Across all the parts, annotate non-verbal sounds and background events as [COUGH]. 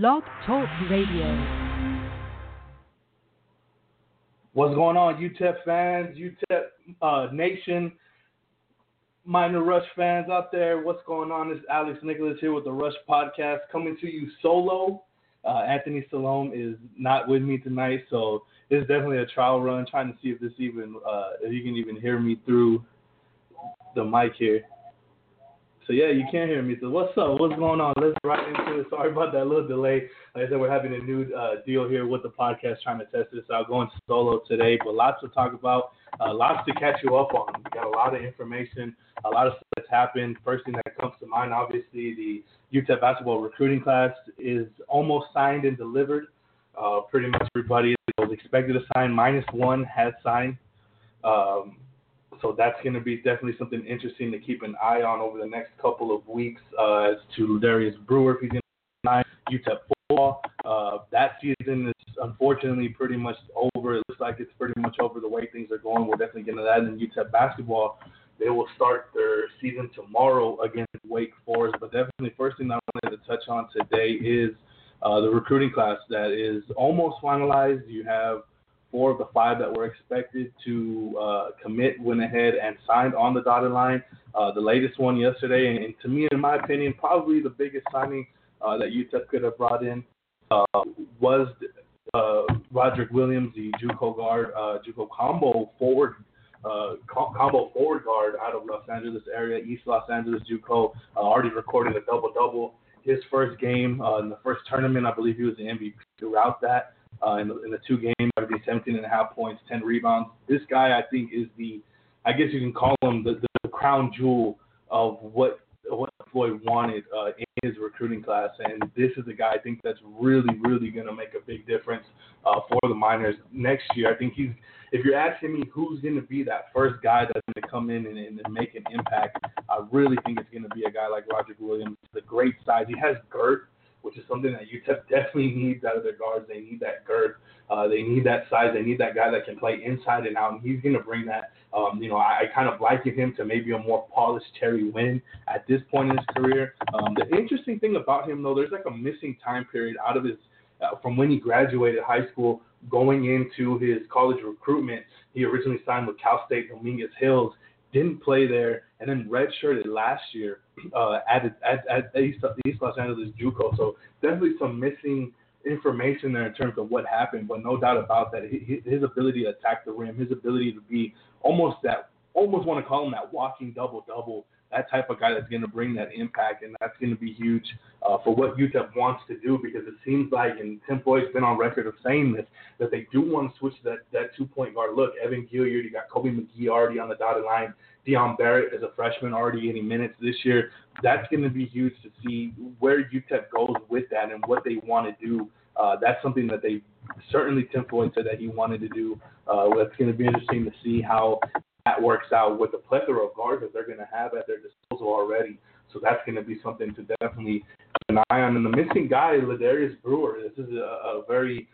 Blog Talk Radio. What's going on, UTEP fans, UTEP uh, Nation, Miner Rush fans out there? What's going on? It's Alex Nicolas here with the Rush Podcast coming to you solo. Uh, Anthony Salom is not with me tonight, so it's definitely a trial run trying to see if this even uh, if you can even hear me through the mic here. So yeah, you can't hear me. So what's up? What's going on? Let's right into it. Sorry about that little delay. Like I said, we're having a new uh, deal here with the podcast, trying to test this out. Going solo today, but lots to talk about, uh, lots to catch you up on. We got a lot of information, a lot of stuff that's happened. First thing that comes to mind, obviously, the UTEP basketball recruiting class is almost signed and delivered. Uh, pretty much everybody was expected to sign, minus one has signed. Um, so that's going to be definitely something interesting to keep an eye on over the next couple of weeks uh, as to Darius Brewer if he's going to UTEP football. Uh, that season is unfortunately pretty much over. It looks like it's pretty much over the way things are going. We're definitely getting to that in UTEP basketball. They will start their season tomorrow against Wake Forest. But definitely, first thing I wanted to touch on today is uh, the recruiting class that is almost finalized. You have four of the five that were expected to uh, commit went ahead and signed on the dotted line. Uh, the latest one yesterday, and, and, to me, in my opinion, probably the biggest signing uh, that UTEP could have brought in uh, was uh, Roderick Williams, the JUCO guard, uh, JUCO combo forward. combo forward guard out of Los Angeles area, East Los Angeles JUCO, already recorded a double double. His first game in the first tournament, I believe he was the MVP throughout that uh, in, the, in the two games, averaging 17 and a half points, 10 rebounds. This guy, I think, is the, I guess you can call him the, the crown jewel of what what Floyd wanted uh, in his recruiting class, and this is a guy I think that's really, really going to make a big difference uh, for the Miners next year. I think he's, if you're asking me who's going to be that first guy that's going to come in and, and, make an impact, I really think it's going to be a guy like Roger Williams. The great size, he has girth which is something that UTEP definitely needs out of their guards. They need that girth. Uh, they need that size. They need that guy that can play inside and out, and he's going to bring that. Um, you know, I, I kind of liken him to maybe a more polished Terry Winn at this point in his career. Um, the interesting thing about him, though, there's like a missing time period out of his uh, from when he graduated high school going into his college recruitment. He originally signed with Cal State Dominguez Hills, didn't play there, and then redshirted last year uh, at, at, at East, East Los Angeles JUCO. So definitely some missing information there in terms of what happened, but no doubt about that, his ability to attack the rim, his ability to be almost that, almost want to call him that walking double double that type of guy that's going to bring that impact, and that's going to be huge uh, for what UTEP wants to do because it seems like, and Tim Floyd's been on record of saying this, that they do want to switch that, that two point guard look. Evan Gilyard, you got Kobe McGee already on the dotted line. Dion Barrett is a freshman already getting minutes this year. That's going to be huge to see where UTEP goes with that and what they want to do. Uh, that's something that they certainly Tim Floyd said that he wanted to do. Uh, it's going to be interesting to see how that works out with the plethora of guards that they're going to have at their disposal already. So that's going to be something to definitely keep an eye on. And the missing guy, Ladarius Brewer. This is a, a very,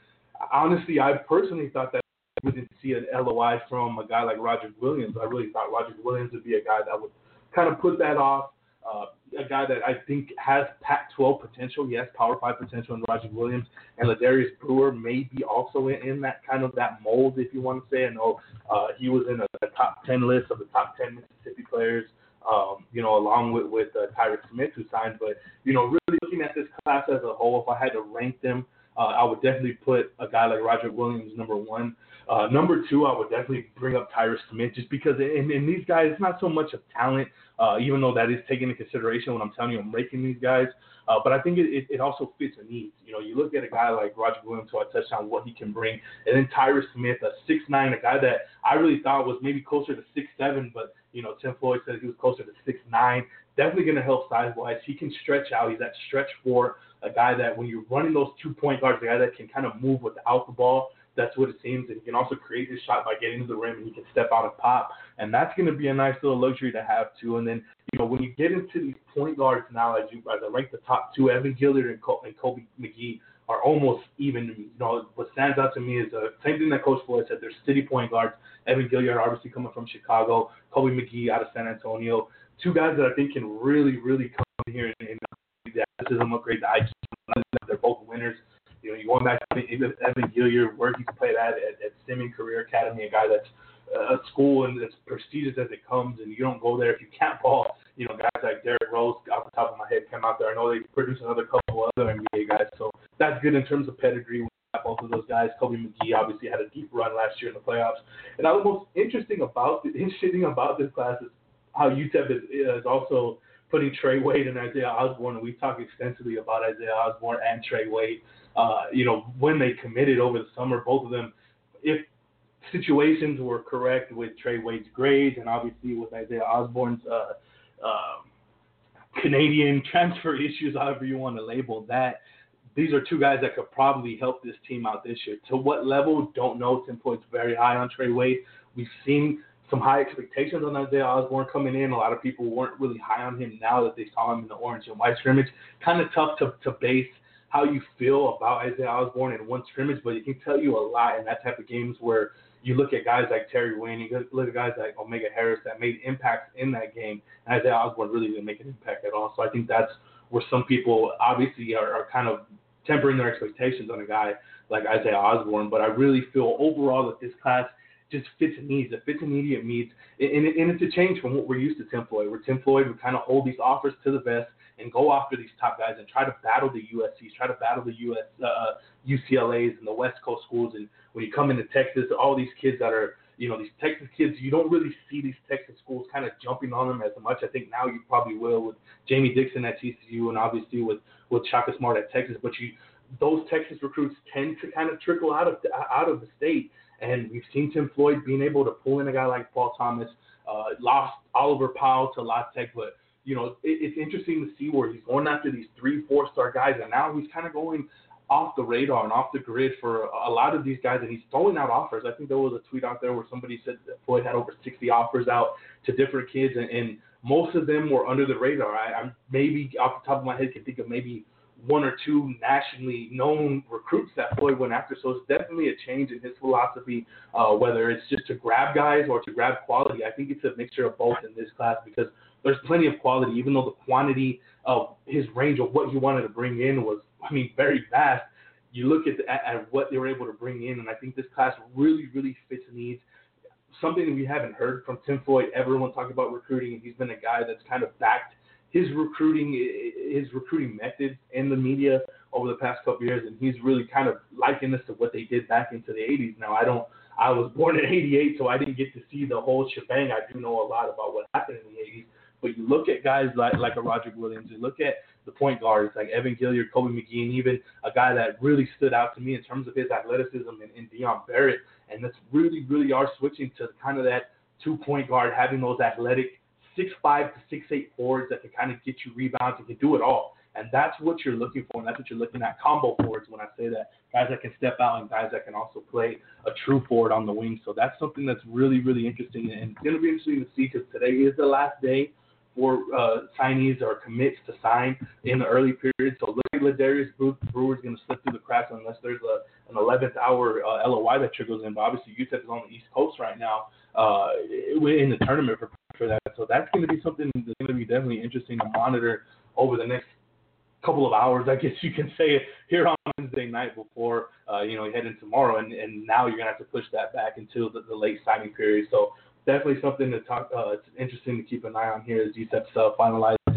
honestly, I personally thought that we didn't see an LOI from a guy like Roger Williams. I really thought Roger Williams would be a guy that would kind of put that off. Uh, a guy that I think has Pac-12 potential, yes, Power Five potential in Roger Williams, and Ladarius Brewer may be also in, in that kind of that mold, if you want to say. I know uh, he was in a, a top 10 list of the top 10 Mississippi players, um, you know, along with with uh, Smith who signed. But you know, really looking at this class as a whole, if I had to rank them, uh, I would definitely put a guy like Roger Williams number one. Uh, number two, I would definitely bring up Tyrus Smith just because in, in these guys, it's not so much of talent, uh, even though that is taken into consideration when I'm telling you I'm ranking these guys. Uh, but I think it, it, it also fits a need. You know, you look at a guy like Roger Williams, who I touched on what he can bring, and then Tyrus Smith, a six nine, a guy that I really thought was maybe closer to six seven, but you know, Tim Floyd said he was closer to six nine. definitely going to help size wise. He can stretch out. He's that stretch four, a guy that when you're running those two point guards, a guy that can kind of move without the ball. That's what it seems. And he can also create his shot by getting to the rim and he can step out and pop. And that's going to be a nice little luxury to have too. And then, you know, when you get into these point guards now, as you as I rank the top two, Evan Gilyard and, Col- and Kobe McGee are almost even. You know, what stands out to me is the same thing that Coach Floyd said. They're city point guards. Evan Gilyard, obviously coming from Chicago. Kobe McGee out of San Antonio. Two guys that I think can really, really come here and, and the athleticism upgrade, the IQ. They're both. You know, you going back to Evan Gilyard, where he played at, at, at Simeon Career Academy, a guy that's uh, a school and as prestigious as it comes, and you don't go there if you can't ball. You know, guys like Derrick Rose, off the top of my head, came out there. I know they produced another couple other NBA guys, so that's good in terms of pedigree. We got both of those guys. Kobe McGee obviously had a deep run last year in the playoffs. And now the most interesting about the [LAUGHS] interesting about this class is how UTEP is, is also putting Trey Wade and Isaiah Osborne. And we've talked extensively about Isaiah Osborne and Trey Wade. Uh, you know, when they committed over the summer, both of them, if situations were correct with Trey Wade's grades and obviously with Isaiah Osborne's uh, uh, Canadian [LAUGHS] transfer issues, however you want to label that. These are two guys that could probably help this team out this year. To what level, don't know. Tim Floyd's very high on Trey Wade. We've seen some high expectations on Isaiah Osborne coming in. A lot of people weren't really high on him now that they saw him in the orange and white scrimmage. Kind of tough to, to base how you feel about Isaiah Osborne in one scrimmage, but it can tell you a lot in that type of games where you look at guys like Terry Winn, you look at guys like Omega Harris that made impacts in that game, and Isaiah Osborne really didn't make an impact at all. So I think that's where some people obviously are, are kind of tempering their expectations on a guy like Isaiah Osborne. But I really feel overall that this class just fits needs. It fits immediate needs, and, it, and it's a change from what we're used to Tim Floyd. Where Tim Floyd would kind of hold these offers to the vest and go after these top guys and try to battle the USC's, try to battle the US uh, UCLA's and the West Coast schools. And when you come into Texas, all these kids that are you know, these Texas kids, you don't really see these Texas schools kind of jumping on them as much. I think now you probably will with Jamie Dixon at TCU and obviously with with Shaka Smart at Texas. But you, those Texas recruits tend to kind of trickle out of out of the state, and we've seen Tim Floyd being able to pull in a guy like Paul Thomas. Uh, lost Oliver Powell to La Tech, but you know, it, it's interesting to see where he's going after these three, four star guys, and now he's kind of going off the radar and off the grid for a lot of these guys, and he's throwing out offers. I think there was a tweet out there where somebody said that Floyd had over 60 offers out to different kids, and, and most of them were under the radar. I, I'm maybe off the top of my head can think of maybe one or two nationally known recruits that Floyd went after. So it's definitely a change in his philosophy, uh, whether it's just to grab guys or to grab quality. I think it's a mixture of both in this class because there's plenty of quality, even though the quantity of his range of what he wanted to bring in was, I mean, very vast. You look at, the, at, at what they were able to bring in, and I think this class really, really fits needs. Something that we haven't heard from Tim Floyd ever when talking about recruiting, and he's been a guy that's kind of backed his recruiting his recruiting methods in the media over the past couple years, and he's really kind of likened this to what they did back into the 80s. Now, I don't I was born in '88, so I didn't get to see the whole shebang. I do know a lot about what happened in the '80s, but you look at guys like like a Roger Williams, you look at the point guards like Evan Gilyard, Kobe McGee, and even a guy that really stood out to me in terms of his athleticism and, and Dion Barrett. And that's really, really are switching to kind of that two point guard, having those athletic six five to six eight forwards that can kind of get you rebounds and can do it all. And that's what you're looking for, and that's what you're looking at combo forwards when I say that. Guys that can step out and guys that can also play a true forward on the wing. So that's something that's really, really interesting. And it's going to be interesting to see because today is the last day for uh, signees or commits to sign in the early period. So look at Ladarius Brewer's going to slip through the cracks unless there's a, an 11th hour uh, LOI that trickles in. But obviously, UTEP is on the East Coast right now uh, in the tournament for, for that. So that's going to be something that's going to be definitely interesting to monitor over the next couple of hours, I guess you can say, here on Wednesday night before uh, you know you head in tomorrow, and, and now you're gonna have to push that back into the, the late signing period. So definitely something to talk. Uh, it's interesting to keep an eye on here as UTEP's uh, finalizing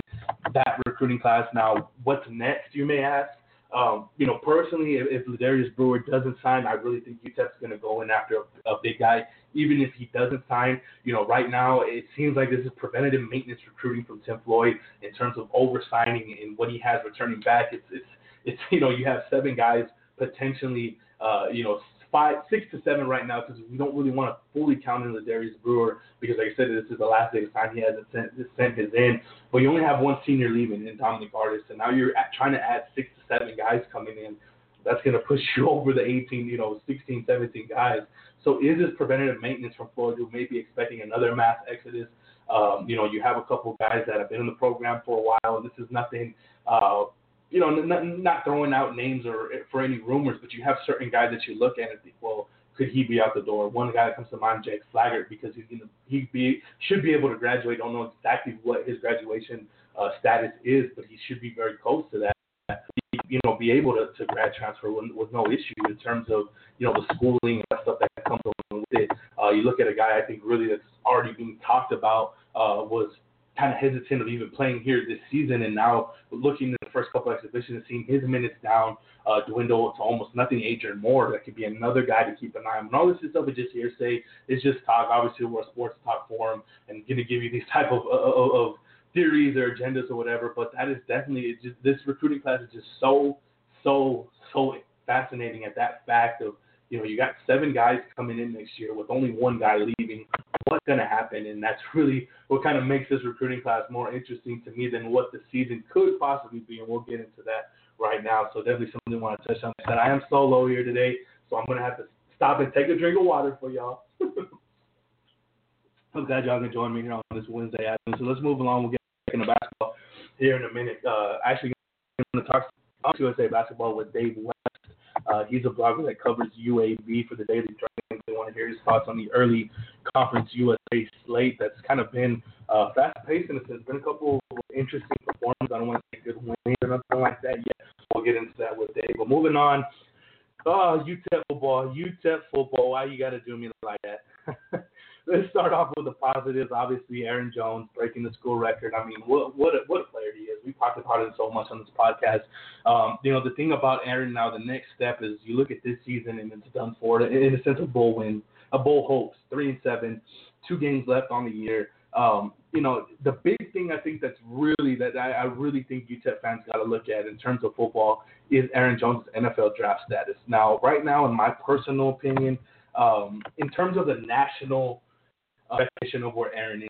that recruiting class. Now, what's next? You may ask. Um, you know, personally, if, if Ladarius Brewer doesn't sign, I really think UTEP's going to go in after a, a big guy. Even if he doesn't sign, you know, right now it seems like this is preventative maintenance recruiting from Tim Floyd in terms of oversigning and what he has returning back. It's it's it's you know you have seven guys potentially uh, you know five, six to seven right now because we don't really want to fully count in the Darius Brewer because, like I said, this is the last day of time he hasn't sent, sent his in. But you only have one senior leaving in Dominic Artis, and now you're at, trying to add six to seven guys coming in. That's going to push [LAUGHS] you over the 18, you know, 16, 17 guys. So is this preventative maintenance from Florida, who may be expecting another mass exodus? Um, you know, you have a couple guys that have been in the program for a while, and this is nothing. Uh, you know, not, not throwing out names or for any rumors, but you have certain guys that you look at and think, well, could he be out the door? One guy that comes to mind, Jake Flaggert, because he's gonna he be should be able to graduate. Don't know exactly what his graduation uh, status is, but he should be very close to that. You know, be able to, to grad transfer with, with no issue in terms of you know the schooling and stuff that comes along with it. Uh, you look at a guy I think really that's already being talked about uh, was kind of hesitant of even playing here this season, and now looking at the first couple exhibitions seeing his minutes down uh, dwindle to almost nothing. Adrian Moore, that could be another guy to keep an eye on. And all this stuff is just hearsay. It's just talk. Obviously, we're a sports talk forum and going to give you these [LAUGHS] type of, of, of theories or agendas or whatever. But that is definitely this recruiting class is just so so so fascinating at that fact of you know you got seven guys coming in next year with only one guy leaving what's going to happen. And that's [LAUGHS] really what kind of makes this recruiting class more interesting to me than what the season could possibly be. And we'll get into that right now. So definitely something I want to touch on. I said I am here today, so I'm going to have to stop and take a drink of water for y'all. [LAUGHS] I'm glad y'all can join me here on this Wednesday afternoon. So let's move along. We'll get back into basketball here in a minute. Uh, actually, going to talk to USA basketball with Dave West. Uh, he's a blogger that covers UAB for the Daily Dragon. They want to hear his thoughts on the early Conference USA slate that's kind of been uh, fast paced and it's been a couple of interesting performances. I don't want to say good wins or nothing like that yet. We'll get into that with Dave. But moving on, oh, UTEP football, UTEP football. Why you got to do me like that? [LAUGHS] let's start off with the positives. Obviously, Aaron Jones breaking the school record. I mean, what what a, what a player he is. We talked about it so much on this podcast. Um, you know, the thing about Aaron now, the next step is you look at this season and it's done for it in a sense of bowl wins, a bowl hopes, three and seven, two games left on the year. Um, you know, the big thing I think that's really that I, I really think UTEP fans got to look at in terms of football is Aaron Jones' NFL draft status. Now, right now, in my personal opinion, um, in terms of the national definition of where Aaron is.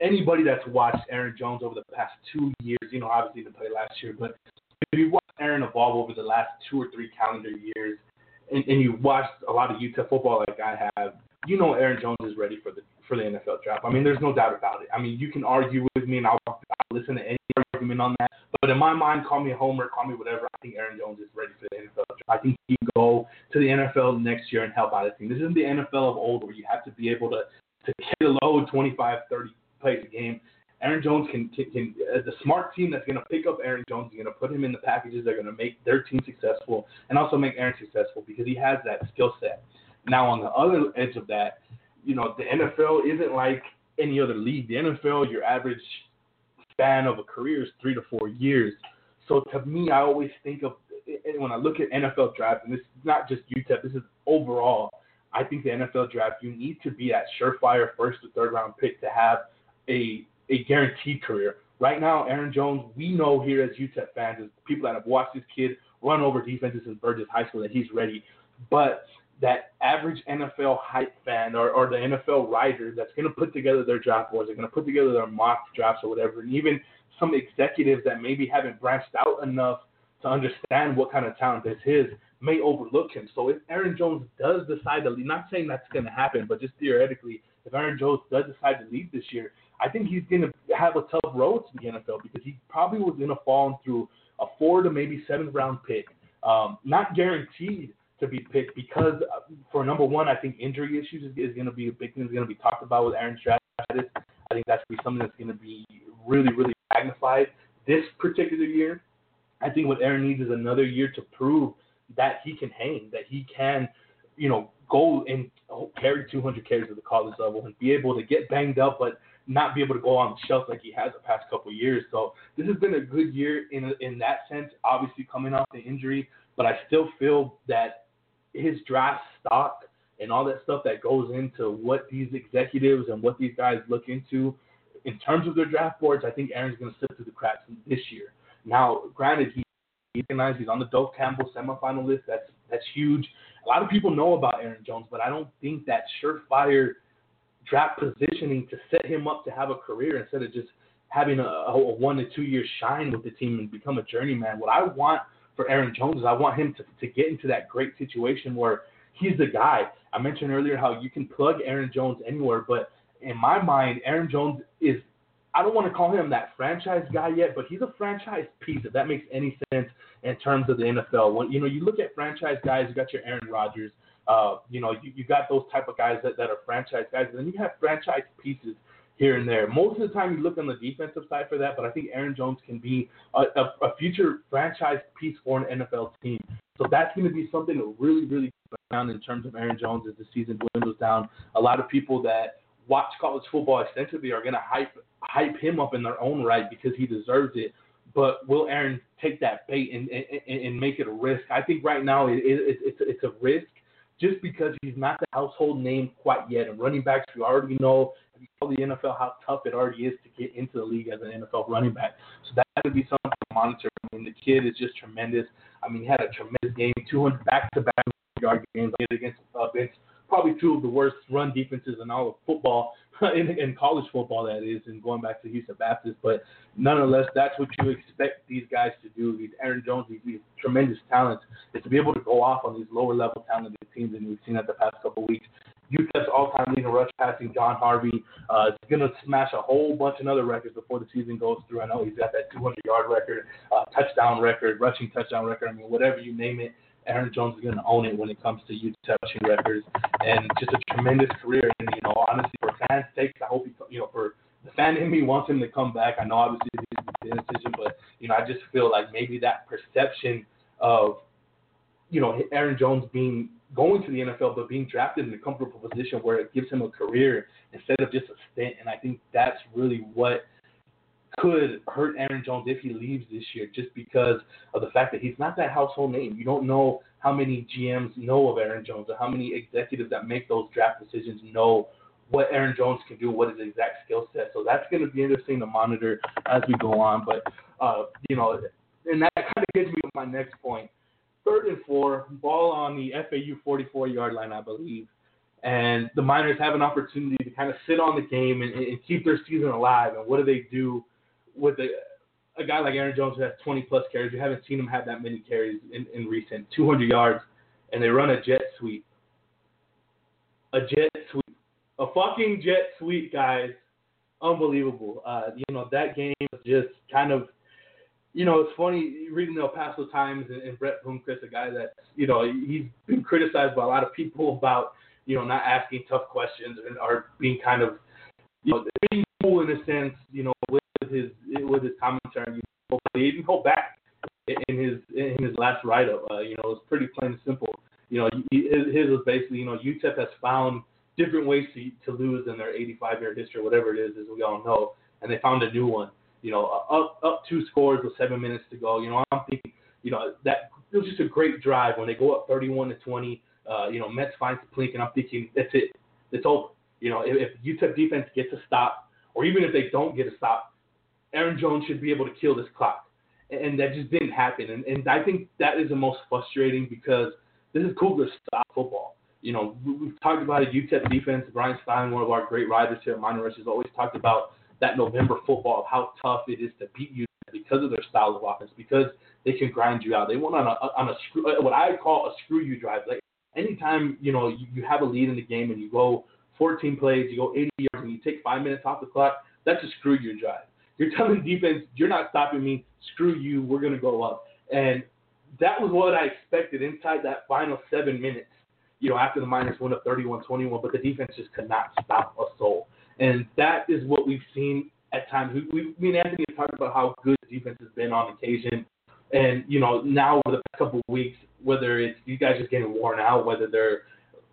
Anybody that's watched Aaron Jones over the past two years, you know, obviously didn't play last year, but if you watched Aaron evolve over the last two or three calendar years, and, and you watched a lot of UTEP football like I have, you know Aaron Jones is ready for the for the NFL draft. I mean, there's no doubt about it. I mean, you can argue with me, and I'll, I'll listen to any argument on that. But in my mind, call me a homer, call me whatever. I think Aaron Jones is ready for the NFL draft. I think he can go to the NFL next year and help out a team. This isn't the NFL of old where you have to be able to to carry the load 25, 30 plays a game. Aaron Jones can, can, uh, the smart team that's going to pick up Aaron Jones is going to put him in the packages that are going to make their team successful and also make Aaron successful because he has that skill set. Now on the other edge of that, you know the NFL isn't like any other league. The NFL, your average span of a career is three to four years. So to me, I always think of when I look at NFL draft, and this is not just UTEP, this is overall I think the NFL draft, you need to be that surefire first or third round pick to have a a guaranteed career. Right now, Aaron Jones, we know here as UTEP fans, as people that have watched this kid run over defenses in Burges High School, that he's ready. But that average NFL hype fan or, or the NFL writer that's going to put together their draft boards, they're going to put together their mock drafts or whatever, and even some executives that maybe haven't branched out enough to understand what kind of talent this is, may overlook him. So if Aaron Jones does decide to leave, not saying that's going to happen, but just theoretically, if Aaron Jones does decide to leave this year, I think he's going to have a tough road to the NFL because he probably was going to fall through a four to maybe seventh round pick. Um, not guaranteed to be picked because uh, for number one, I think injury issues is, is going to be a big thing. Is going to be talked about with Aaron status. I think that's going to be something that's going to be really, really magnified this particular year. I think what Aaron needs is another year to prove that he can hang, that he can, you know, go and carry 200 carries at the college level and be able to get banged up, but not be able to go on the shelf like he has the past couple years. So this has been a good year in in that sense. Obviously coming off the injury, but I still feel that his draft stock and all that stuff that goes into what these executives and what these guys look into in terms of their draft boards, I think Aaron's going to slip through the cracks this year. Now, granted, he he's on the Doak Campbell semifinal list. That's That's huge. A lot of people know about Aaron Jones, but I don't think that surefire draft positioning to set him up to have a career instead of just having a, a one to two year shine with the team and become a journeyman. What I want for Aaron Jones is I want him to, to get into that great situation where he's the guy. I mentioned earlier how you can plug Aaron Jones anywhere, but in my mind, Aaron Jones is I don't want to call him that franchise guy yet, but he's a franchise piece, if that makes any sense in terms of the NFL. When you know you look at franchise guys, you got your Aaron Rodgers, uh, you know, you, you got those type of guys that, that are franchise guys, and then you have franchise pieces here and there. Most of the time, you look on the defensive side for that, but I think Aaron Jones can be a, a, a future franchise piece for an NFL team. So that's going to be something to really, really around in terms of Aaron Jones as the season dwindles down. A lot of people that watch college football extensively are going to hype hype him up in their own right because he deserves it. But will Aaron take that bait and, and, and make it a risk? I think right now it, it, it's it's a risk just because he's not the household name quite yet. And running backs, we already know you know the NFL how tough it already is to get into the league as an NFL running back. So that would be something to monitor. I mean, the kid is just tremendous. I mean, he had a tremendous game, 200 back-to-back yard games against uh, against probably two of the worst run defenses in all of football, [LAUGHS] in, in college football, that is, and going back to Houston Baptist. But nonetheless, that's what you expect these guys to do. These Aaron Jones, these, these tremendous talents, is to be able to go off on these lower level talented teams, and we've seen that the past couple of weeks. UTEP's all-time leading rush passing, John Harvey, uh, is going to smash a whole bunch of other records before the season goes through. I know he's got that 200-yard record, uh, touchdown record, rushing touchdown record. I mean, whatever you name it, Aaron Jones is going to own it when it comes to UTEP rushing records, and just a tremendous career. And you know, honestly, for fans' sake, I hope he, you know, for the fan in me wants him to come back. I know obviously it's a decision, but you know, I just feel like maybe that perception of you know Aaron Jones being going to the NFL, but being drafted in a comfortable position where it gives him a career instead of just a stint. And I think that's really what could hurt Aaron Jones if he leaves this year, just because of the fact that he's not that household name. You don't know how many GMs know of Aaron Jones or how many executives that make those draft decisions know what Aaron Jones can do, what his exact skill set. So that's going to be interesting to monitor as we go on. But uh, you know, and that kind of gets me to my next point. Third and four, ball on the FAU 44 yard line, I believe. And the Miners have an opportunity to kind of sit on the game and, and keep their season alive. And what do they do with a, a guy like Aaron Jones who has 20 plus carries? You haven't seen him have that many carries in, in recent 200 yards, and they run a jet sweep. A jet sweep. A fucking jet sweep, guys. Unbelievable. Uh, you know, that game was just kind of you know, it's funny reading the El Paso Times and, and Bret Bloomquist, a guy that, you know, he's been criticized by a lot of people about, you know, not asking tough questions and are being kind of, you know, being cool in a sense, you know, his with his commentary. He didn't hold back in his in his last write up. Uh, you know, it was pretty plain and simple. You know, his, was basically, you know, UTEP has found different ways to to lose in their 85 year history, whatever it is, as we all know, and they found a new one you know, up up two scores with seven minutes to go. You know, I'm thinking, you know, that it was just a great drive when they go up 31 to 20. Uh, you know, Metz finds the Plink, and I'm thinking that's it, it's over. You know, if, if UTEP defense gets a stop, or even if they don't get a stop, Aaron Jones should be able to kill this clock, and that just didn't happen. And, and I think that is the most frustrating because this is Kugler style football. You know, we've talked about a UTEP defense. Brian Stein, one of our great writers here at Rush, has always talked about that November football how tough it is to beat you because of their style of offense, because they can grind you out. They went on a on a screw, uh, what I call a screw you drive. Like anytime you know you, you have a lead in the game and you go 14 plays, you go 80 yards, and you take five minutes off the clock, that's a screw you drive. You're telling defense, you're not stopping me. Screw you. We're gonna go up. And that was what I expected inside that final seven minutes. You know, after the Miners went up 31-21, but the defense just could not stop a soul. And that is what we've seen at times. We, we, me and Anthony have talked about how good defense has been on occasion. And, you know, now over the past couple of weeks, whether it's these guys just getting worn out, whether their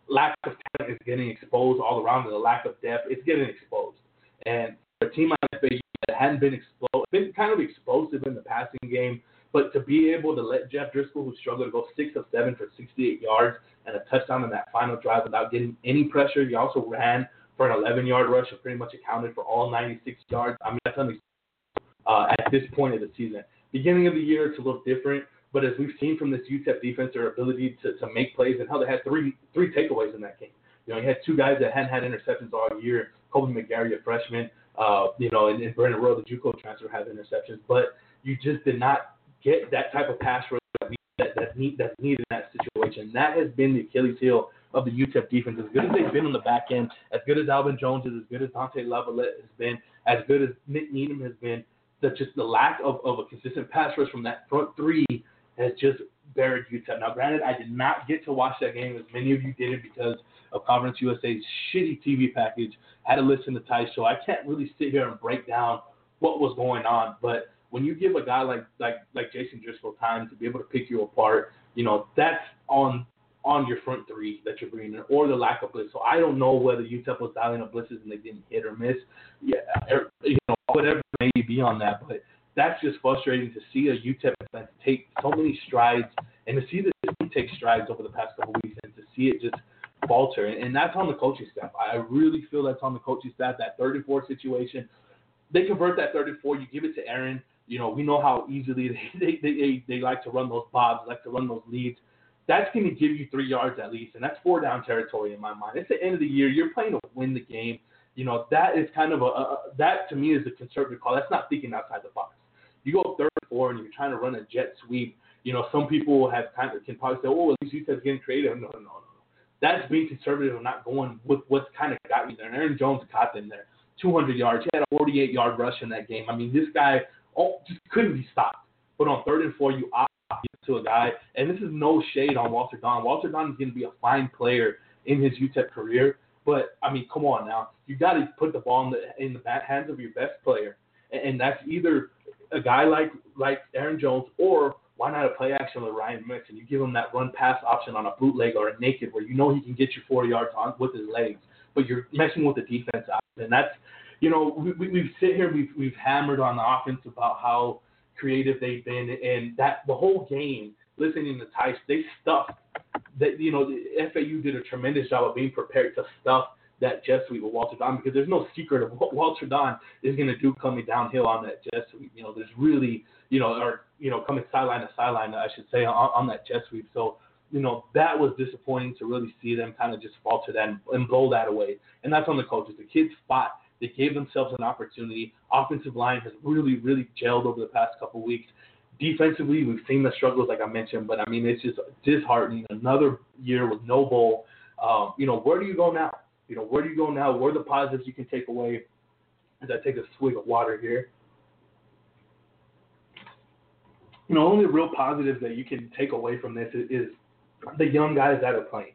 lack of talent is getting exposed all around, and the lack of depth, it's getting exposed. And a team like FAU that hadn't been exposed, been kind of explosive in the passing game, but to be able to let Jeff Driskel, who struggled to go six of seven for 68 yards and a touchdown in that final drive without getting any pressure, he also ran for an 11 yard rush and pretty much accounted for all 96 yards. I mean, that's uh, at this point of the season. Beginning of the year, it's a little different. But as we've seen from this UTEP defense, their ability to, to make plays and how they had three three takeaways in that game. You know, you had two guys that hadn't had interceptions all year. Kobe McGarry, a freshman, uh, you know, and, and Brandon Rowe, the JUCO transfer, had interceptions. But you just did not get that type of pass rush that, that, that need, that's needed in that situation. That has been the Achilles heel of the UTEP defense. As good as they've been on the back end, as good as Alvin Jones is, as good as Dante Lavalette has been, as good as Nick Needham has been, that just the lack of, of a consistent pass rush from that front three has just buried UTEP. Now, granted, I did not get to watch that game as many of you did it because of Conference USA's shitty TV package. Had to listen to Ty's show. I can't really sit here and break down what was going on, but when you give a guy like like like Jason Driskel time to be able to pick you apart, you know that's on on your front three that you're bringing in, or the lack of blitz. So I don't know whether UTEP was dialing up blitzes and they didn't hit or miss. Yeah, or, you know whatever may be on that, but that's just frustrating to see a UTEP defense take so many strides and to see this take strides over the past couple weeks and to see it just falter. And that's on the coaching staff. I really feel that's on the coaching staff. That 34 situation, they convert that 34. You give it to Aaron. You know, we know how easily [LAUGHS] they they, they, they like to run those bobs, like to run those leads. That's going to give you three yards at least, and that's four down territory in my mind. It's the end of the year. You're playing to win the game. You know, that is kind of a, a that to me is a conservative call. That's not thinking outside the box. You go third and four, and you're trying to run a jet sweep. You know, some people have kind of can probably say, "Oh, at least said getting creative." No, no, no. That's being conservative and not going with what's kind of got you there. And Aaron Jones caught them there. 200 yards. He had a 48 yard rush in that game. I mean, this guy oh, just couldn't be stopped. But on third and four, you opt to a guy, and this is no shade on Walter Dawn. Walter Dawn is going to be a fine player in his UTEP career. But I mean, come on now, you got to put the ball in the in the hands of your best player, and, and that's either a guy like like Aaron Jones or why not a play action with Ryan Metz and you give him that run pass option on a bootleg or a naked where you know he can get you four yards on with his legs, but you're messing with the defense and that's you know we, we, we've sit here we've we've hammered on the offense about how creative they've been and that the whole game listening to Tice they stuffed that you know the FAU did a tremendous job of being prepared to stuff that jet sweep with Walter Dawn because there's no secret of what [LAUGHS] Walter Dawn is going to do coming downhill on that jet sweep. You know, there's really, you know, or, you know, coming sideline to sideline, I should say, on, on that jet sweep. So, you know, that was disappointing to really see them kind of just falter that and, and blow that away. And that's on the coaches. The kids fought. They gave themselves an opportunity. Offensive line has really, really gelled over the past couple weeks. Defensively, we've seen the struggles, like I mentioned, but I mean, it's just disheartening. Another year with no bowl. Um, you know, where do you go now? You know, where do you go now? What are the positives you can take away? As I take a swig of water here. You know, only real positives that you can take away from this is, is the young guys that are playing.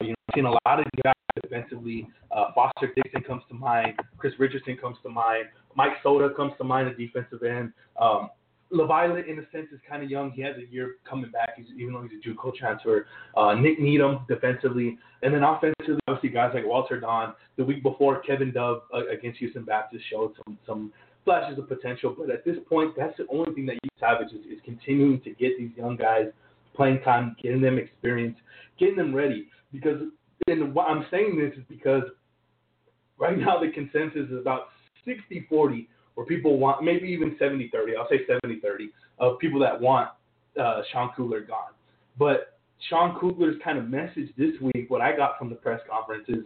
You know, I've seen a lot of guys defensively. Uh, Foster Dixon comes to mind. Chris Richardson comes to mind. Mike Soda comes to mind, the defensive end. Um, LaViolette, in a sense, is kind of young. He has a year coming back, he's, even though he's a JUCO transfer. Uh, Nick Needham defensively, and then offensively, obviously guys like Walter Dawn. The week before, Kevin Dove uh, against Houston Baptist showed some some flashes of potential. But at this point, that's the only thing that you Savage is, is continuing to get these young guys playing time, getting them experience, getting them ready. Because and why I'm saying this is because right now the consensus is about 60-40 where people want maybe even 70 30, I'll say 70 30 of people that want uh, Sean Kugler gone. But Sean Kugler's kind of message this week, what I got from the press conference is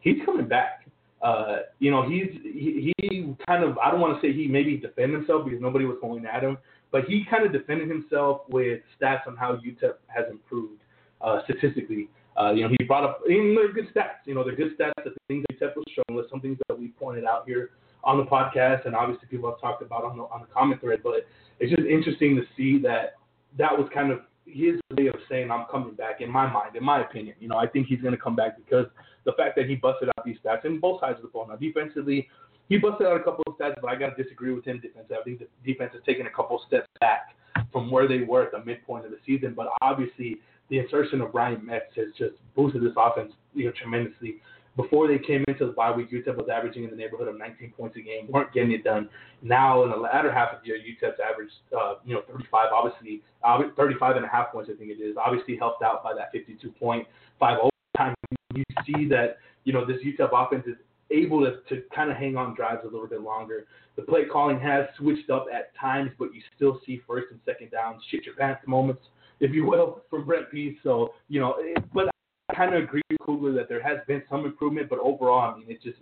he's coming back. Uh, you know, he's he, he kind of I don't want to say he maybe defended himself because nobody was going at him, but he kind of defended himself with stats on how UTEP has improved uh, statistically. Uh, you know, he brought up, and they're good stats. You know, they're good stats. The things UTEP was showing was some things that we pointed out here on the podcast, and obviously people have talked about on the on the comment thread. But it's just interesting to see that that was kind of his way of saying I'm coming back. In my mind, in my opinion, you know, I think he's going to come back because the fact that he busted out these stats in both sides of the ball. Now, defensively, he busted out a couple of stats, but I got to disagree with him defensively. I think the defense has taken a couple steps back from where they were at the midpoint of the season. But obviously, the insertion of Ryan Metz has just boosted this offense you know, tremendously. Before they came into the bye week, UTEP was averaging in the neighborhood of 19 points a game, weren't getting it done. Now, in the latter half of the year, UTEP's averaged, uh, you know, 35, obviously, uh, 35 and a half points, I think it is, obviously helped out by that 52 point, five overtime. You see that, you know, this UTEP offense is able to, to kind of hang on drives a little bit longer. The play calling has switched up at times, but you still see first and second down, shit your pants moments, if you will, from Brent Pease. So, you know, it, but I kind of agree with Kugler that there has been some improvement, but overall, I mean, it just,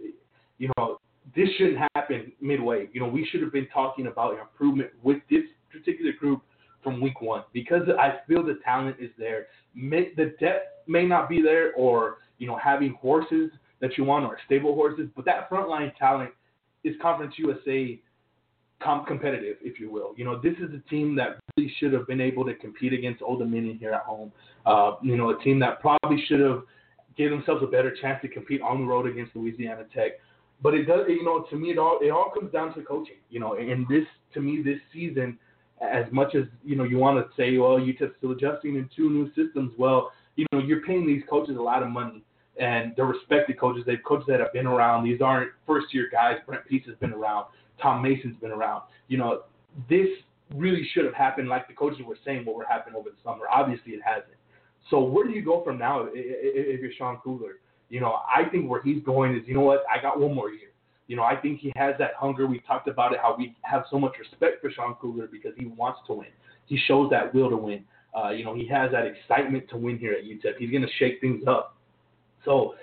you know, this shouldn't happen midway. You know, we should have been talking about improvement with this particular group from week one because I feel the talent is there. The depth may not be there, or you know, having horses that you want or stable horses, but that frontline talent is Conference USA comp competitive, if you will. You know, this is a team that really should have been able to compete against Old Dominion here at home. Uh, you know, a team that probably should have given themselves a better chance to compete on the road against Louisiana Tech. But it does, you know, to me, it all it all comes down to coaching. You know, and this to me this season, as much as you know, you want to say, well, UTEP's still adjusting in two new systems. Well, you know, you're paying these coaches a lot of money, and they're respected coaches. They've coaches that have been around. These aren't first year guys. Brent Pease has been around. Tom Mason's been around. You know, this really should have happened, like the coaches were saying, what would happen over the summer. Obviously, it hasn't. So where do you go from now if you're Sean Kugler? You know, I think where he's going is, you know what, I got one more year. You know, I think he has that hunger. We talked about it, how we have so much respect for Sean Kugler because he wants to win. He shows that will to win. Uh, you know, he has that excitement to win here at UTEP. He's going to shake things up. So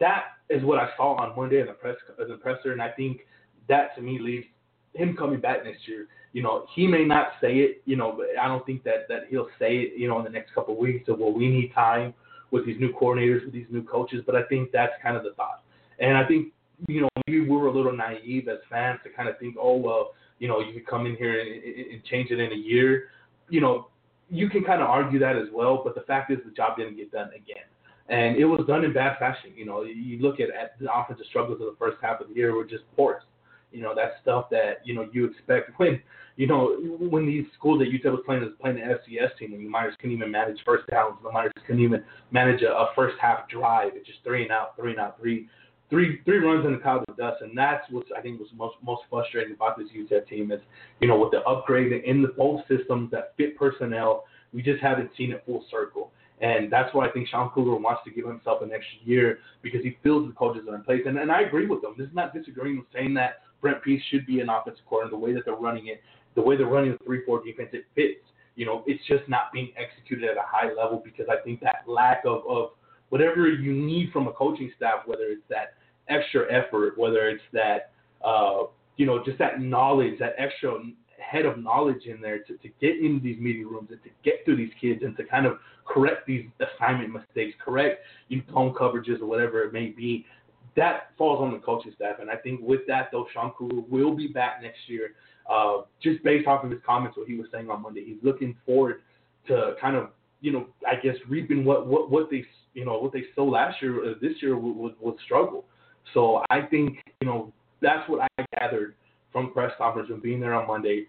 that is what I saw on Monday in the press in the presser, and I think that to me leaves him coming back next year. You know, he may not say it, you know, but I don't think that that he'll say it, you know, in the next couple of weeks. Of well, we need time with these new coordinators, with these new coaches. But I think that's kind of the thought. And I think, you know, maybe we were a little naive as fans to kind of think, oh, well, you know, you could come in here and, and change it in a year. You know, you can kind of argue that as well. But the fact is, the job didn't get done again. And it was done in bad fashion. You know, you look at, at the offensive struggles of the first half of the year were just porous. You know, that's stuff that, you know, you expect when, you know, when these schools that UTEP was playing was playing the FCS team and the Miners couldn't even manage first downs, the Miners couldn't even manage a, a first half drive. It's just three and out, three and out, three three three runs in the cloud of dust, and that's what I think was most most frustrating about this UTEP team is, you know, with the upgrade in the both systems that fit personnel, we just haven't seen it full circle. And that's why I think Sean Kugler wants to give himself an extra year because he feels the coaches are in place. And, and I agree with them. This is not disagreeing with saying that Brent Pease should be an offensive coordinator. The way that they're running it, the way they're running the three-four defense, it fits. You know, it's just not being executed at a high level because I think that lack of, of whatever you need from a coaching staff, whether it's that extra effort, whether it's that, uh, you know, just that knowledge, that extra head of knowledge in there to, to get into these meeting rooms and to get through these kids and to kind of correct these assignment mistakes, correct you know, tone coverages or whatever it may be that falls on the coaching staff. And I think with that, though, Sean will be back next year. Uh, just based off of his comments, what he was saying on Monday, he's looking forward to kind of, you know, I guess reaping what what what they you know what they sowed last year. Uh, this year would struggle. So I think you know that's what I gathered from press conference and being there on Monday.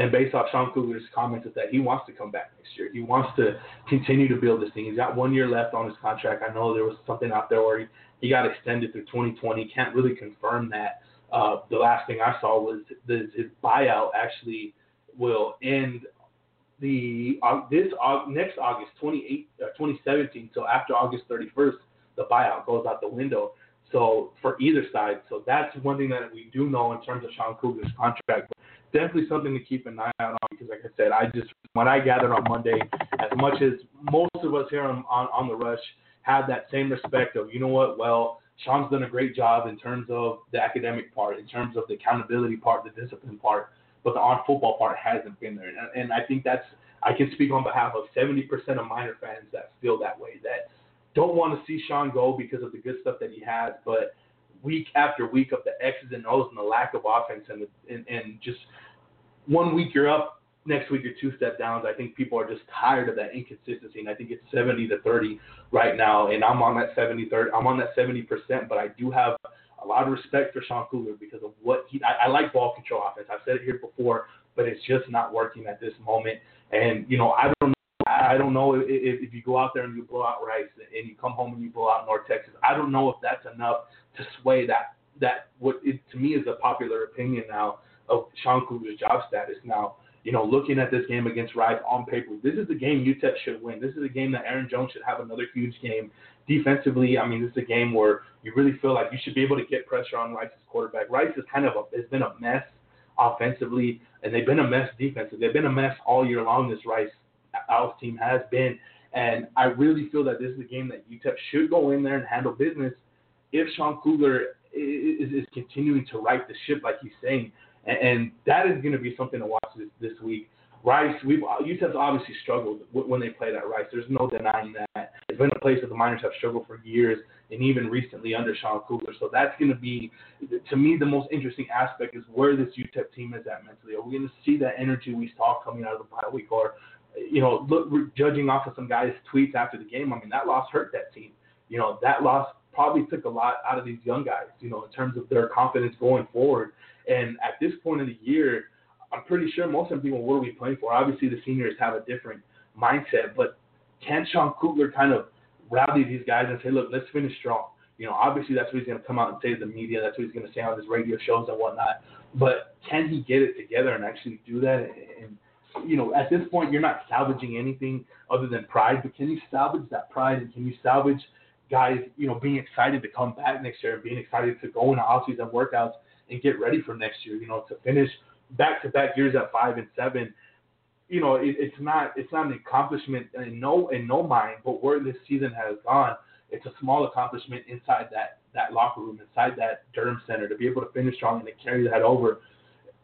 And based off Sean Kugler's comments, that he wants to come back next year. He wants to continue to build this thing. He's got one year left on his contract. I know there was something out there where he, he got extended through 2020. Can't really confirm that. Uh, the last thing I saw was the, his buyout actually will end the uh, this uh, next August 28, uh, 2017. So after August 31st, the buyout goes out the window. So for either side, so that's one thing that we do know in terms of Sean Kugler's contract. Definitely something to keep an eye out on because, like I said, I just when I gathered on Monday, as much as most of us here on on, on the rush have that same respect of, you know what, well, Sean's done a great job in terms of the academic part, in terms of the accountability part, the discipline part, but the on football part hasn't been there. And, and I think that's, I can speak on behalf of 70% of Miner fans that feel that way, that don't want to see Sean go because of the good stuff that he has, but week after week of the X's and O's and the lack of offense and, and, and just one week you're up, next week you're two step downs. I think people are just tired of that inconsistency, and I think it's 70 to 30 right now. And I'm on that 70 30. I'm on that 70 percent, but I do have a lot of respect for Sean Kugler because of what he. I, I like ball control offense. I've said it here before, but it's just not working at this moment. And you know, I don't. I don't know if, if you go out there and you blow out Rice and you come home and you blow out North Texas. I don't know if that's enough to sway that that what it, to me is a popular opinion now of Sean job status. Now, you know, looking at this game against Rice on paper, this is the game UTEP should win. This is a game that Aaron Jones should have another huge game. Defensively, I mean, this is a game where you really feel like you should be able to get pressure on Rice's quarterback. Rice is kind of a, has been a mess offensively, and they've been a mess defensively. They've been a mess all year long. This Rice uh, Owls team has been, and I really feel that this is a game that UTEP should go in there and handle business if Sean Kugler is, is continuing to right the ship like he's saying, and, and that is going to be something to watch this, this week. Rice, we've UTEP's obviously struggled when they played at Rice. There's no denying that. It's been a place that the Miners have struggled for years, and even recently under Sean Kugler. So that's going to be, to me, the most interesting aspect is where this UTEP team is at mentally. Are we going to see that energy we saw coming out of the bye week, or you know, look, judging off of some guys' tweets after the game, I mean, that loss hurt that team. You know, that loss probably took a lot out of these young guys, you know, in terms of their confidence going forward. And at this point of the year, I'm pretty sure most of them people, what are we playing for? Obviously, the seniors have a different mindset, but can Sean Kugler kind of rally these guys and say, look, let's finish strong? You know, obviously that's what he's going to come out and say to the media. That's what he's going to say on his radio shows and whatnot. But can he get it together and actually do that? And, you know, at this point, you're not salvaging anything other than pride, but can you salvage that pride and can you salvage guys, you know, being excited to come back next year and being excited to go into offseason workouts and get ready for next year, you know, to finish back to back years at five and seven, you know, it, it's not it's not an accomplishment in no in no mind, but where this season has gone, it's a small accomplishment inside that that locker room, inside that Durham Center, to be able to finish strong and to carry that over.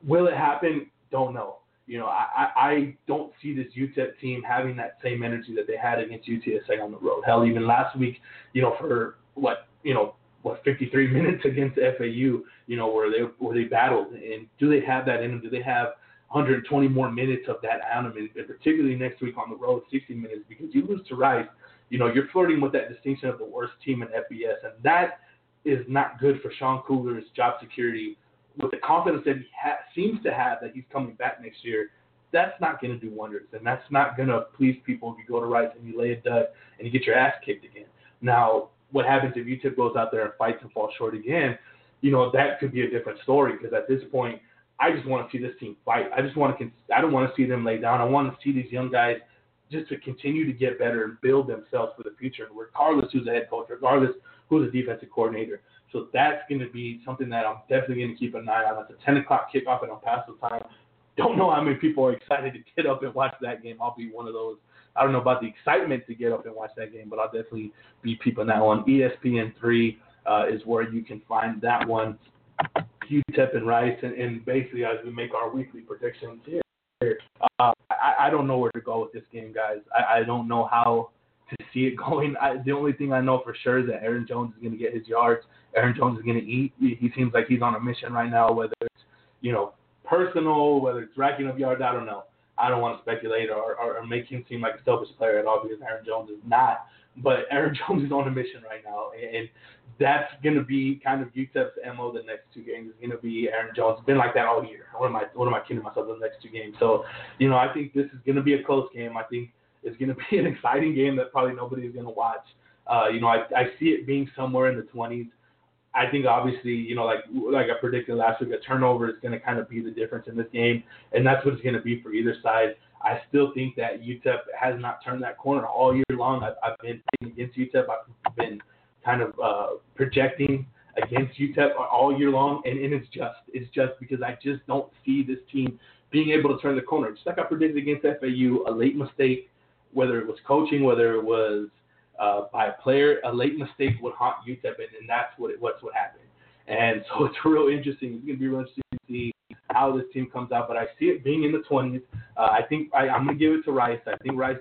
Will it happen? Don't know. You know, I, I don't see this UTEP team having that same energy that they had against UTSA on the road. Hell, even last week, you know, for what you know what 53 [LAUGHS] minutes against FAU, you know, where they where they battled. And do they have that in them? Do they have 120 more minutes of that them? And particularly next week on the road, 60 minutes, because you lose to Rice, you know, you're flirting with that distinction of the worst team in FBS, and that is not good for Sean Kugler's job security. With the confidence that he ha- seems to have that he's coming back next year, that's not going to do wonders, and that's not going to please people if you go to Rice and you lay a dud and you get your ass kicked again. Now, what happens if UTEP goes out there and fights and falls short again? You know, that could be a different story because at this point, I just want to see this team fight. I just want to. I don't want to see them lay down. I want to see these young guys just to continue to get better and build themselves for the future, regardless who's the head coach, regardless who's the defensive coordinator. So that's going to be something that I'm definitely going to keep an eye on. It's a 10 o'clock kickoff in El Paso time. Don't know how many people are excited to get up and watch that game. I'll be one of those I don't know about the excitement to get up and watch that game, but I'll definitely be peeping that one. ESPN three uh, is where you can find that one. UTEP and Rice, and, and basically as we make our weekly predictions here, uh, I, I don't know where to go with this game, guys. I, I don't know how to see it [LAUGHS] going. I, the only thing I know for sure is that Aaron Jones is going to get his yards. Aaron Jones is going to eat. He, seems like he's on a mission right now, whether it's you know personal, whether it's racking up yards. I don't know. I don't want to speculate or, or, or make him seem like a selfish player at all because Aaron Jones is not. But [LAUGHS] Aaron Jones is on a mission right now, and that's going to be kind of UTEP's mo. The next two games is going to be Aaron Jones. It's been like that all year. What am I? What am I kidding myself? The next two games. So, you know, I think this is going to be a close game. I think it's going [LAUGHS] to be an exciting game that probably nobody is going to watch. Uh, you know, I, I see it being somewhere in the 20s. I think obviously, you know, like like I predicted last week, a turnover is going to kind of be the difference in this game, and that's what it's going to be for either side. I still think that UTEP has not turned that corner all year long. I've, I've been against UTEP. I've been kind of uh, projecting against UTEP all year long, and, and it's just it's just because I just don't see this team being able to turn the corner. Just like I predicted against FAU, a late mistake, whether it was coaching, whether it was uh, by a player. A late mistake would haunt UTEP, and, and that's what it, what's what happened. And [LAUGHS] so it's real interesting. It's going to be real interesting to see how this team comes out. But I see it being in the 20s. Uh, I think I, I'm going to give it to Rice. I think Rice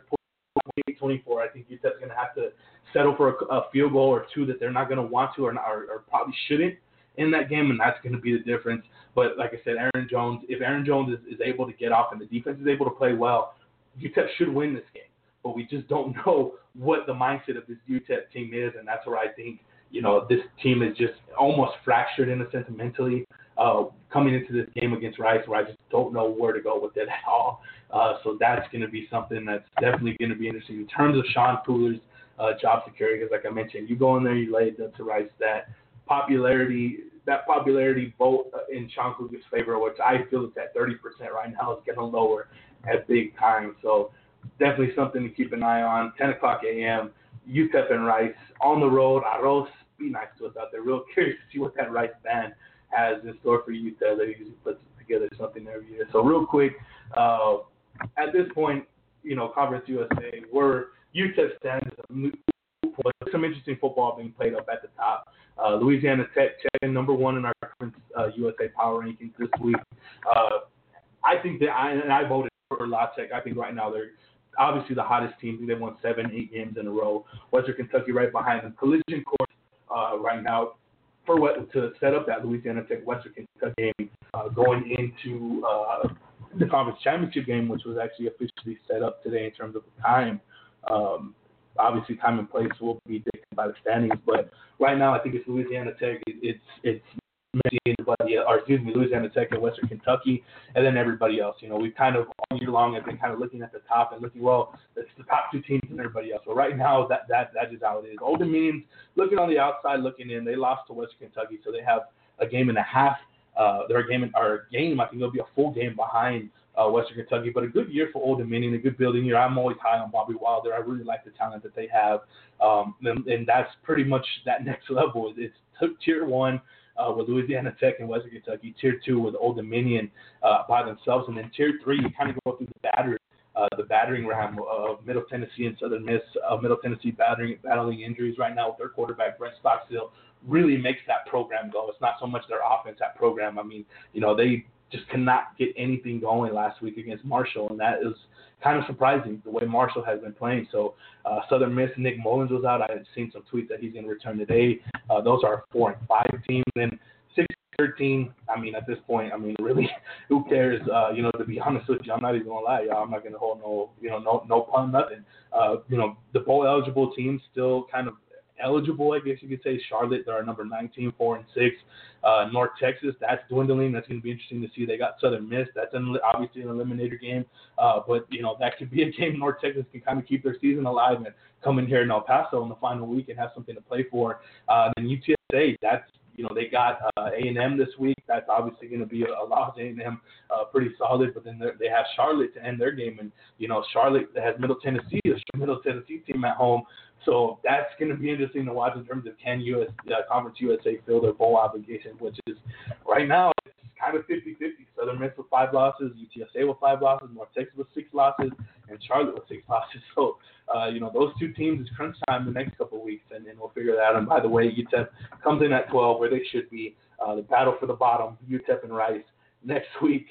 28-24. I think UTEP's going to have to settle for a, a field goal or two that they're not going to want to or, not, or, or probably shouldn't in that game, and that's going to be the difference. But like I said, Aaron Jones, if Aaron Jones is, is able to get off and the defense is able to play well, UTEP should win this game but we just don't [LAUGHS] know what the mindset of this UTEP team is, and that's where I think you know this team is just almost fractured in a sense mentally uh, coming into this game against Rice, where I just don't know where to go with it [LAUGHS] at all. Uh, so that's going to be something that's definitely going to be interesting in terms of Sean Kugler's uh, job security. Because like I mentioned, you go in there, you lay it up to Rice. That popularity that popularity vote in Sean Kugler's favor, which I feel is at 30% right now, is getting lower at big time. So definitely something to keep an eye on. 10 o'clock a.m. UTEP and Rice on the road. Arroz, be nice to us out there. Real [LAUGHS] curious to see what that Rice band has in store for UTEP. They usually put together something every year. So real quick, uh, at this point, you know, Conference USA, we're UTEP stands some interesting football being played up at the top. Uh, Louisiana Tech checking number one in our Conference uh, USA Power rankings this week. Uh, I think that I and I voted for La Tech. I think right now they're obviously the hottest team. They've won seven, eight games in a row. Western Kentucky right behind them. Collision course uh, right now for what to set up that Louisiana Tech Western Kentucky game uh, going into uh, the conference championship game, which was actually officially set up today in terms of the time. Um, obviously, time and place will be dictated by the standings, but right now I think it's Louisiana Tech. It's it's everybody, or excuse me, Louisiana Tech and Western Kentucky, and then everybody else. You know, we've kind of all year long have been kind of looking at the top and looking, well, it's the top two teams and everybody else. But right now, that that that is how it is. Old Dominion, looking on the outside, looking in, they lost to Western Kentucky, so they have a game and a half. Uh, their game, or game, I think it'll be a full game behind uh, Western Kentucky. But a good year for Old Dominion, a good building year. I'm always high on Bobby Wilder. I really like the talent that they have, um, and, and that's pretty much that [LAUGHS] next level. It's tier one uh, with Louisiana Tech and Western Kentucky. Tier two with Old Dominion uh, by themselves, and then tier three you kind of go through the battery. Uh, the battering ram of Middle Tennessee and Southern Miss. Uh, Middle Tennessee battering, battling injuries right now with their quarterback Brent Stockstill really makes that program go. It's not so much their offense that program. I mean, you know, they just cannot get anything going last week against Marshall, and that is kind of surprising the way Marshall has been playing. So uh, Southern Miss, Nick Mullens was out. I had seen some tweets that he's going to return today. Uh, those are four and five teams, and six. 13. I mean, at this point, I mean, really, [LAUGHS] who cares? Uh, you know, to be [LAUGHS] honest with you, I'm not even gonna lie, y'all. I'm not gonna hold no, you know, no, no pun, nothing. Uh, you know, the bowl eligible teams still kind of eligible, I guess you could say. Charlotte, they're number 19, 4 and 6. Uh, North Texas, that's dwindling. That's going to be interesting to see. They got Southern Miss. That's an, obviously an eliminator game. Uh, but, you know, that could be a [LAUGHS] game North Texas can kind of keep their season alive and come in here in El Paso in the final week and have something to play for. Uh, and UTSA, that's you know they got uh, A&M this week. That's obviously going to be a, a loss. A&M uh, pretty solid, but then they have Charlotte to end their game, and you know Charlotte has Middle Tennessee, a Middle Tennessee team at home. So that's going to be interesting to watch in terms of can US uh, Conference USA fill their bowl obligation, which is right now kind of 50-50. Southern Miss with five losses, UTSA with five losses, North Texas with six losses, and Charlotte with six [LAUGHS] losses. So uh, you know those two teams is crunch time the next couple of weeks, and, and we'll figure that out. And by the way, UTEP comes in at 12 where they should be. Uh, the battle for the bottom, UTEP and Rice next [LAUGHS] week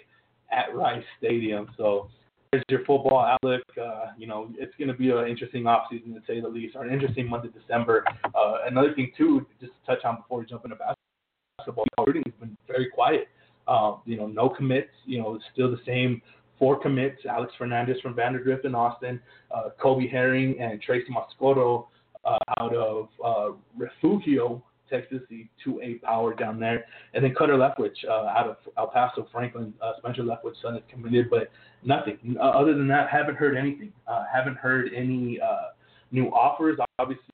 at Rice Stadium. So there's your football outlook. Uh, you know, it's going to be an interesting offseason to say the least, or an interesting month of December. Uh, another thing too, just to touch on before we jump into basketball, recruiting has been very quiet. Uh, you know, no commits. You know, still the same four commits: Alex Fernandez from Vandegrift in Austin, uh, Kobe Herring, and Tracy Moscoto uh, out of uh, Refugio Texas, the 2A power down there. And then Cutter Leftwich uh, out of El Paso, Franklin, uh, Spencer Leftwich's son is committed, but nothing. Uh, other than that, haven't heard anything. Uh, haven't heard any uh, new offers. Obviously,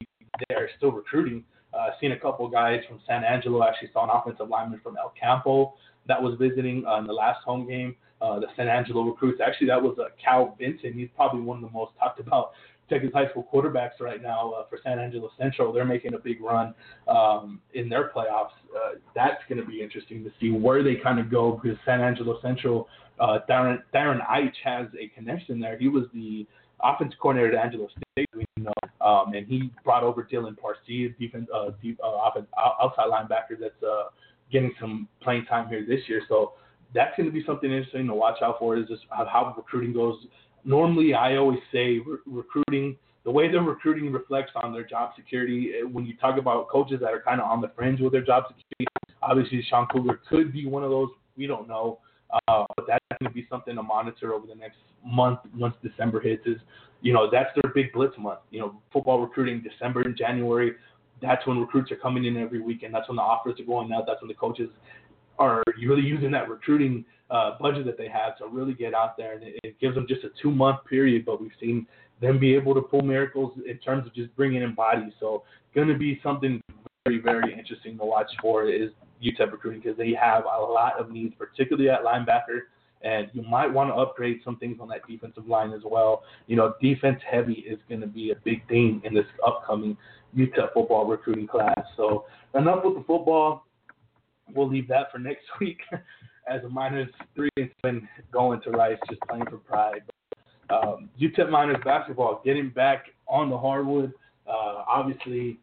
they are still recruiting. Uh, seen a couple guys from San Angelo. Actually saw an offensive lineman from El Campo that was visiting uh, in the last home game. Uh, the San Angelo recruits. Actually, that was uh, Cal Vincent. He's probably one of the most talked about [LAUGHS] Texas high school quarterbacks right now uh, for San Angelo Central. They're making a big run um, in their playoffs. Uh, that's going to be interesting to see where they kind of go because San Angelo Central, uh, Darren Darren Eich has a connection there. He was the offense coordinator at Angelo State, um, and he brought over Dylan Parsi, defense, uh, deep, uh, offense, outside linebacker that's uh, getting some playing time here this year. So that's going to be something interesting to watch out for. Is just how, recruiting goes normally I always say re- recruiting, the way they're recruiting reflects on their job security. Eh, when you talk about coaches that are kind of on the fringe with their job security, obviously Sean Kugler could be one of those. We don't know. Uh, but that's going to be something to monitor over the next month once December hits. Is you know that's their big blitz month. You know, football recruiting December and January. That's when recruits are coming in every week, and that's when the offers are going out. That's when the coaches are really using that recruiting uh, budget that they have to really get out there. And it, it gives them just a two month period, but we've seen them be able to pull miracles in terms of just bringing in bodies. So, going to be something very, very interesting to watch for is UTEP recruiting because they have a lot of needs, particularly at linebacker. And you might want to upgrade some things on that defensive line as well. You know, defense heavy is going to be a big thing in this upcoming UTEP football recruiting class. So enough with the football. We'll leave that for next [LAUGHS] week as a minus three and seven going to Rice, just playing for pride. Um, UTEP Miners basketball getting back on the hardwood. Uh, obviously,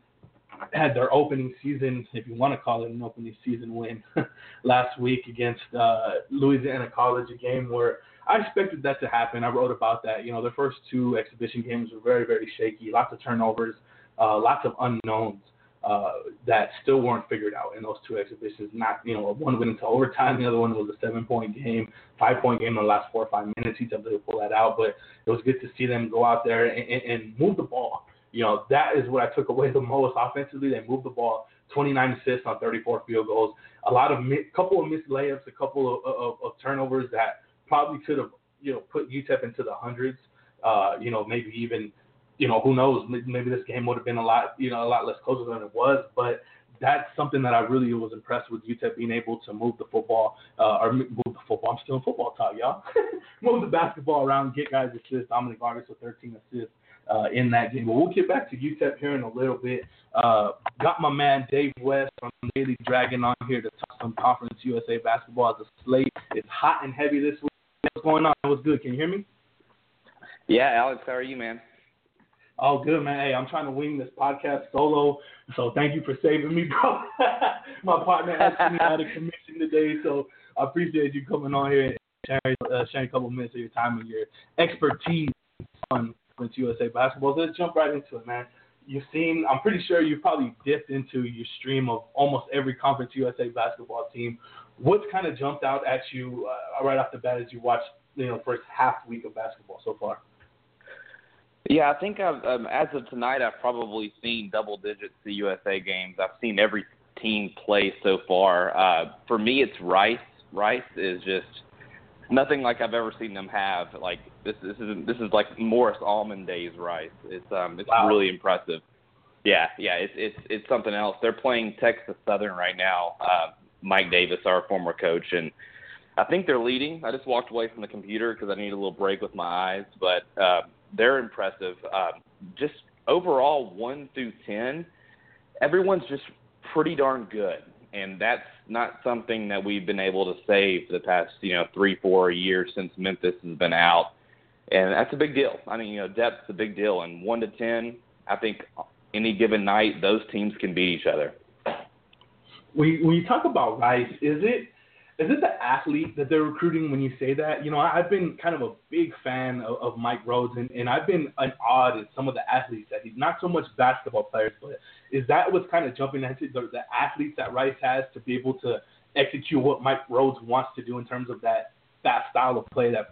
had their opening season, if you want to call it an opening season win, [LAUGHS] last week against uh, Louisiana College, a game where I expected that to happen. I wrote about that. You know, their first two exhibition games were very, very shaky, lots of turnovers, uh, lots of unknowns. Uh, that still weren't figured out in those two exhibitions. Not, you know, one went into overtime, the other one was a seven-point game, five-point game in the last four or five minutes. Each of them pull that out, but it was good to see them go out there and, and, and move the ball you know, that is what I took away the most offensively. They moved the ball, 29 assists on 34 field goals, a lot of a couple of missed layups, a couple of, of, of turnovers that probably could have, you know, put UTEP into the hundreds. Uh, you know, maybe even, you know, who knows? Maybe this game would have been a lot, you know, a lot less closer than it was. But that's something that I really was impressed with UTEP being able to move the football, uh, or move the football. I'm still in football talk, y'all. [LAUGHS] move the basketball around, get guys assists. Dominic Artis with 13 assists uh, in that game. But we'll get back to UTEP here in a little bit. Uh, got my man Dave West from Daily Dragon on here to talk some Conference USA basketball as a slate. It's hot and heavy this week. What's going on? What's good? Can you hear me? Yeah, Alex, how are you, man? Oh, good, man. Hey, I'm trying to wing this podcast solo, so thank you for saving me, [LAUGHS] bro. my partner asked me out of commission today, so I appreciate you coming on here and sharing, uh, sharing a couple minutes of your time and your expertise on Conference USA basketball. So let's jump right into it, man. You've seen, I'm pretty sure you've probably dipped into your stream of almost every Conference USA basketball team. What's kind of jumped out at you uh, right off the bat as you watch, you know, first half week of basketball so far? Yeah, I think I've, um, as of tonight, I've probably seen double digits the USA games. I've seen every team play so far. Uh, for me, it's Rice. Rice is just nothing like I've ever seen them have. Like this, this is this is like Morris Almond days Rice. It's um, it's wow. really impressive. Yeah, yeah, it's it's it's something else. They're playing Texas Southern right now. Uh, Mike Davis, our former coach, and I think they're leading. I just walked away from the computer because I need a little break with my eyes, but uh, they're impressive. Uh, just overall, one through ten, everyone's just pretty darn good and that's not something that we've been able to say for the past you know three four years since Memphis has been out, and that's a big deal. I mean you know depth's a big deal, and one to ten, I think any given night those teams can beat each other. When you talk about Rice, is it is it the athlete that they're recruiting when you say that? You know, I've been kind of a big fan of, of Mike Rhoades, and, and I've been an odd at some of the athletes that he's not so much basketball players, but is that what's kind of jumping into the, the athletes that Rice has to be able to execute what Mike Rhoades wants to do in terms of that that style of play that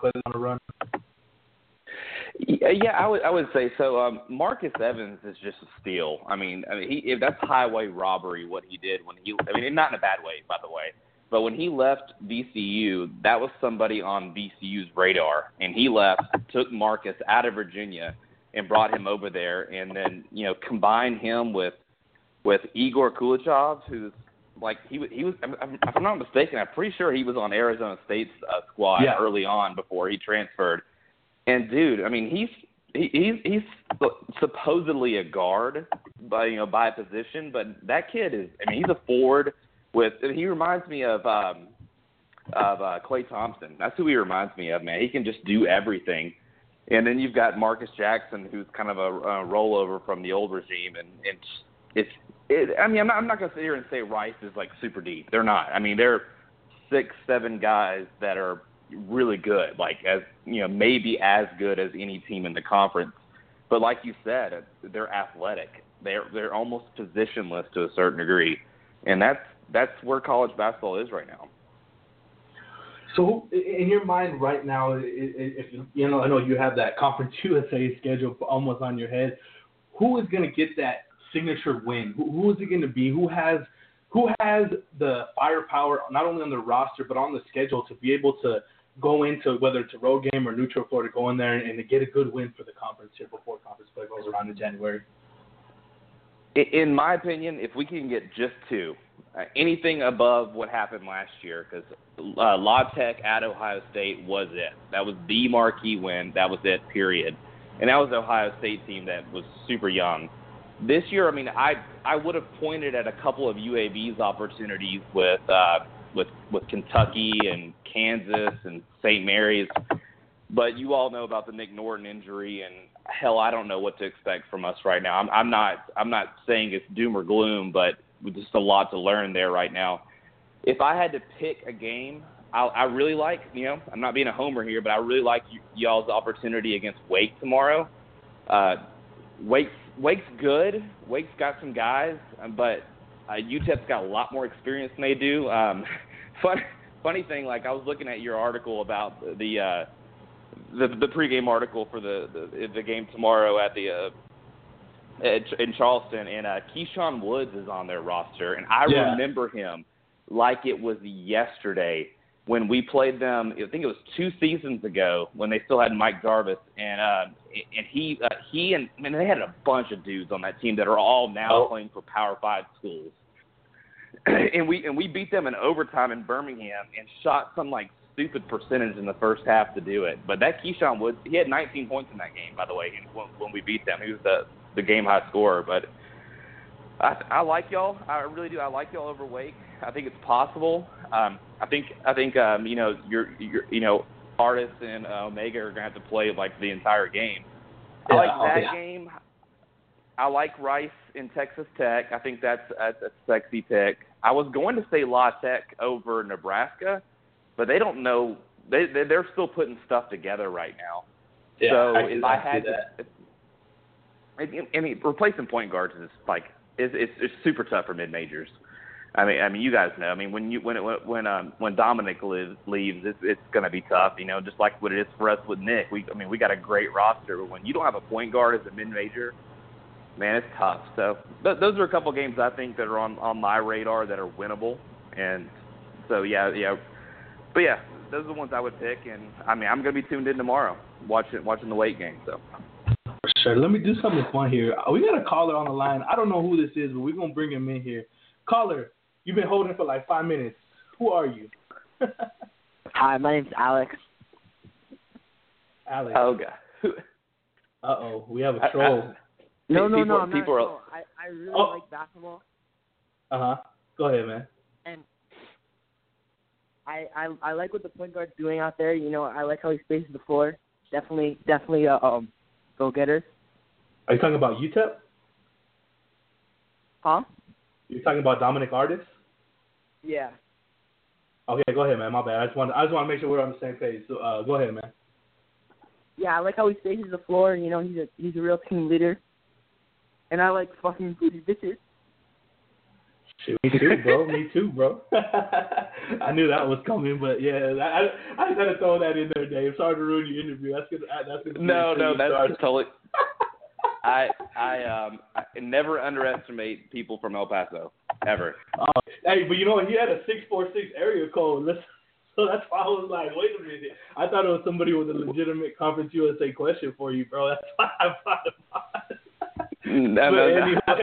play on a run? Yeah, I would I would say so. Um, Marcus Evans is just a steal. I mean, I mean, he if that's highway robbery what he did when he. I mean, not in a bad way, by the way. But when he left VCU, that was somebody on VCU's radar, and he left, took Marcus out of Virginia, and brought him over there, and then you know combined him with with Egor Koulechov, who's like he he was. If I'm not mistaken, I'm pretty sure he was on Arizona State's uh, squad yeah. early on before he transferred. And dude, I mean, he's he, he's he's supposedly a guard by you know by position, but that kid is. I mean, he's a forward with he reminds me of um of uh Klay Thompson. That's who he reminds me of, man. He can just do everything. And then you've got Marcus Jackson, who's kind of a, a rollover from the old regime, and, and it's. It, I mean, I'm not. I'm not gonna sit here and say Rice is like super deep. They're not. I mean, they're six, seven guys that are really good. Like as you know, maybe as good as any team in the conference. But like you said, they're athletic. They're they're almost positionless to a certain degree, and that's that's where college basketball is right now. So, in your mind right now, if you know, I know you have that Conference USA schedule almost on your head. Who is going to get that signature win? Who, who is it going to be? Who has who has the firepower not only on the roster but on the schedule to be able to go into whether it's a road game or neutral floor to go in there and, and to get a good win for the conference here before conference play goes around in January? In my opinion, if we can get just two, uh, anything above what happened last year because uh, La Tech at Ohio State was it. That was the marquee win. That was it. Period. And that was the Ohio State team that was super young. This year, I mean, I I would have pointed at a couple of UAB's opportunities with uh, with with Kentucky and Kansas and St. Mary's, but you all know about the Nick Norton injury, and hell, I don't know what to expect from us right now. I'm, I'm not I'm not saying it's doom or gloom, but just a lot to learn there right now. If I had to pick a game, I, I really like you know I'm not being a homer here, but I really like y- y'all's opportunity against Wake tomorrow. Uh, Wake's Wake's good. Wake's got some guys, but uh, UTEP's got a lot more experience than they do. Um, [LAUGHS] fun, funny thing, like I was looking at your article about the uh, the the pregame article for the the, the game tomorrow at the uh, in Charleston, and uh, Keyshawn Woods is on their roster, and I Yeah. remember him like it was yesterday when we played them. I think it was two seasons ago when they still had Mike Jarvis, and uh, and he uh, he and I mean they had a bunch of dudes on that team that are all now Oh. playing for Power Five schools. [CLEARS THROAT] and we and we beat them in overtime in Birmingham and shot some like stupid percentage in the first half to do it. But that Keyshawn Woods, he had 19 points in that game, by the way, when, when we beat them. He was the the game high scorer. But I, I like y'all. I really do. I like y'all over Wake. I think it's possible. Um, I think I think um, you know you're you're you know Artis and uh, Omega are gonna have to play like the entire game. I like oh, that yeah. game. I like Rice in Texas Tech. I think that's that's a sexy pick. I was going to say La Tech over Nebraska, but they don't know. They they- they're still putting stuff together right now. Yeah, so I if I had to, I mean, replacing point guards is like it's it's, it's super tough for mid majors. I mean, I mean, you guys know. I mean, when you when it, when um when Dominic lives, leaves, it's it's going to be tough. You know, just like what it is for us with Nick. We I mean, we got a great roster, but when you don't have a point guard as a mid major, man, it's tough. So th- those are a couple games I think that are on on my radar that are winnable. And so yeah, yeah, but yeah, those are the ones I would pick. And I mean, I'm going to be tuned in tomorrow watching watching the Wake game. So. For sure. Let me do something fun here. Uh, We got a caller on the line. I don't know who this is, but we're gonna bring him in here. Caller, you've been holding for like five minutes. Who are you? [LAUGHS] Hi, my name's Alex. Alex. Oh god. Uh oh, we have a troll. No, no, people, no, I'm not. people are, no, I I really Oh. like basketball, Uh huh. Go ahead, man. and I I I like what the point guard's doing out there. You know, I like how he spaces the floor. Definitely, definitely a um go getter. Are you talking about UTEP? Huh? You're talking about Dominic Artis? Yeah. Okay, go ahead, man. My bad. I just want I just want to make sure we're on the same page. So uh, go ahead, man. Yeah, I like how he spaces the floor. You know, he's a he's a real team leader. And I like fucking booty bitches. Shit, me too, bro. me too, bro. [LAUGHS] I knew that was coming, but yeah, I I just had to throw that in there, Dave. Sorry to ruin your interview. That's gonna that's gonna no, no, that's totally. I I um I never underestimate people from El Paso ever. Oh, hey, but you know? He had a six four six area code. [LAUGHS] Let's, so that's why I was like, wait a minute. I thought it was somebody with a legitimate Conference USA question for you, bro. [LAUGHS] That's why I thought about it. No, but no, no. [LAUGHS]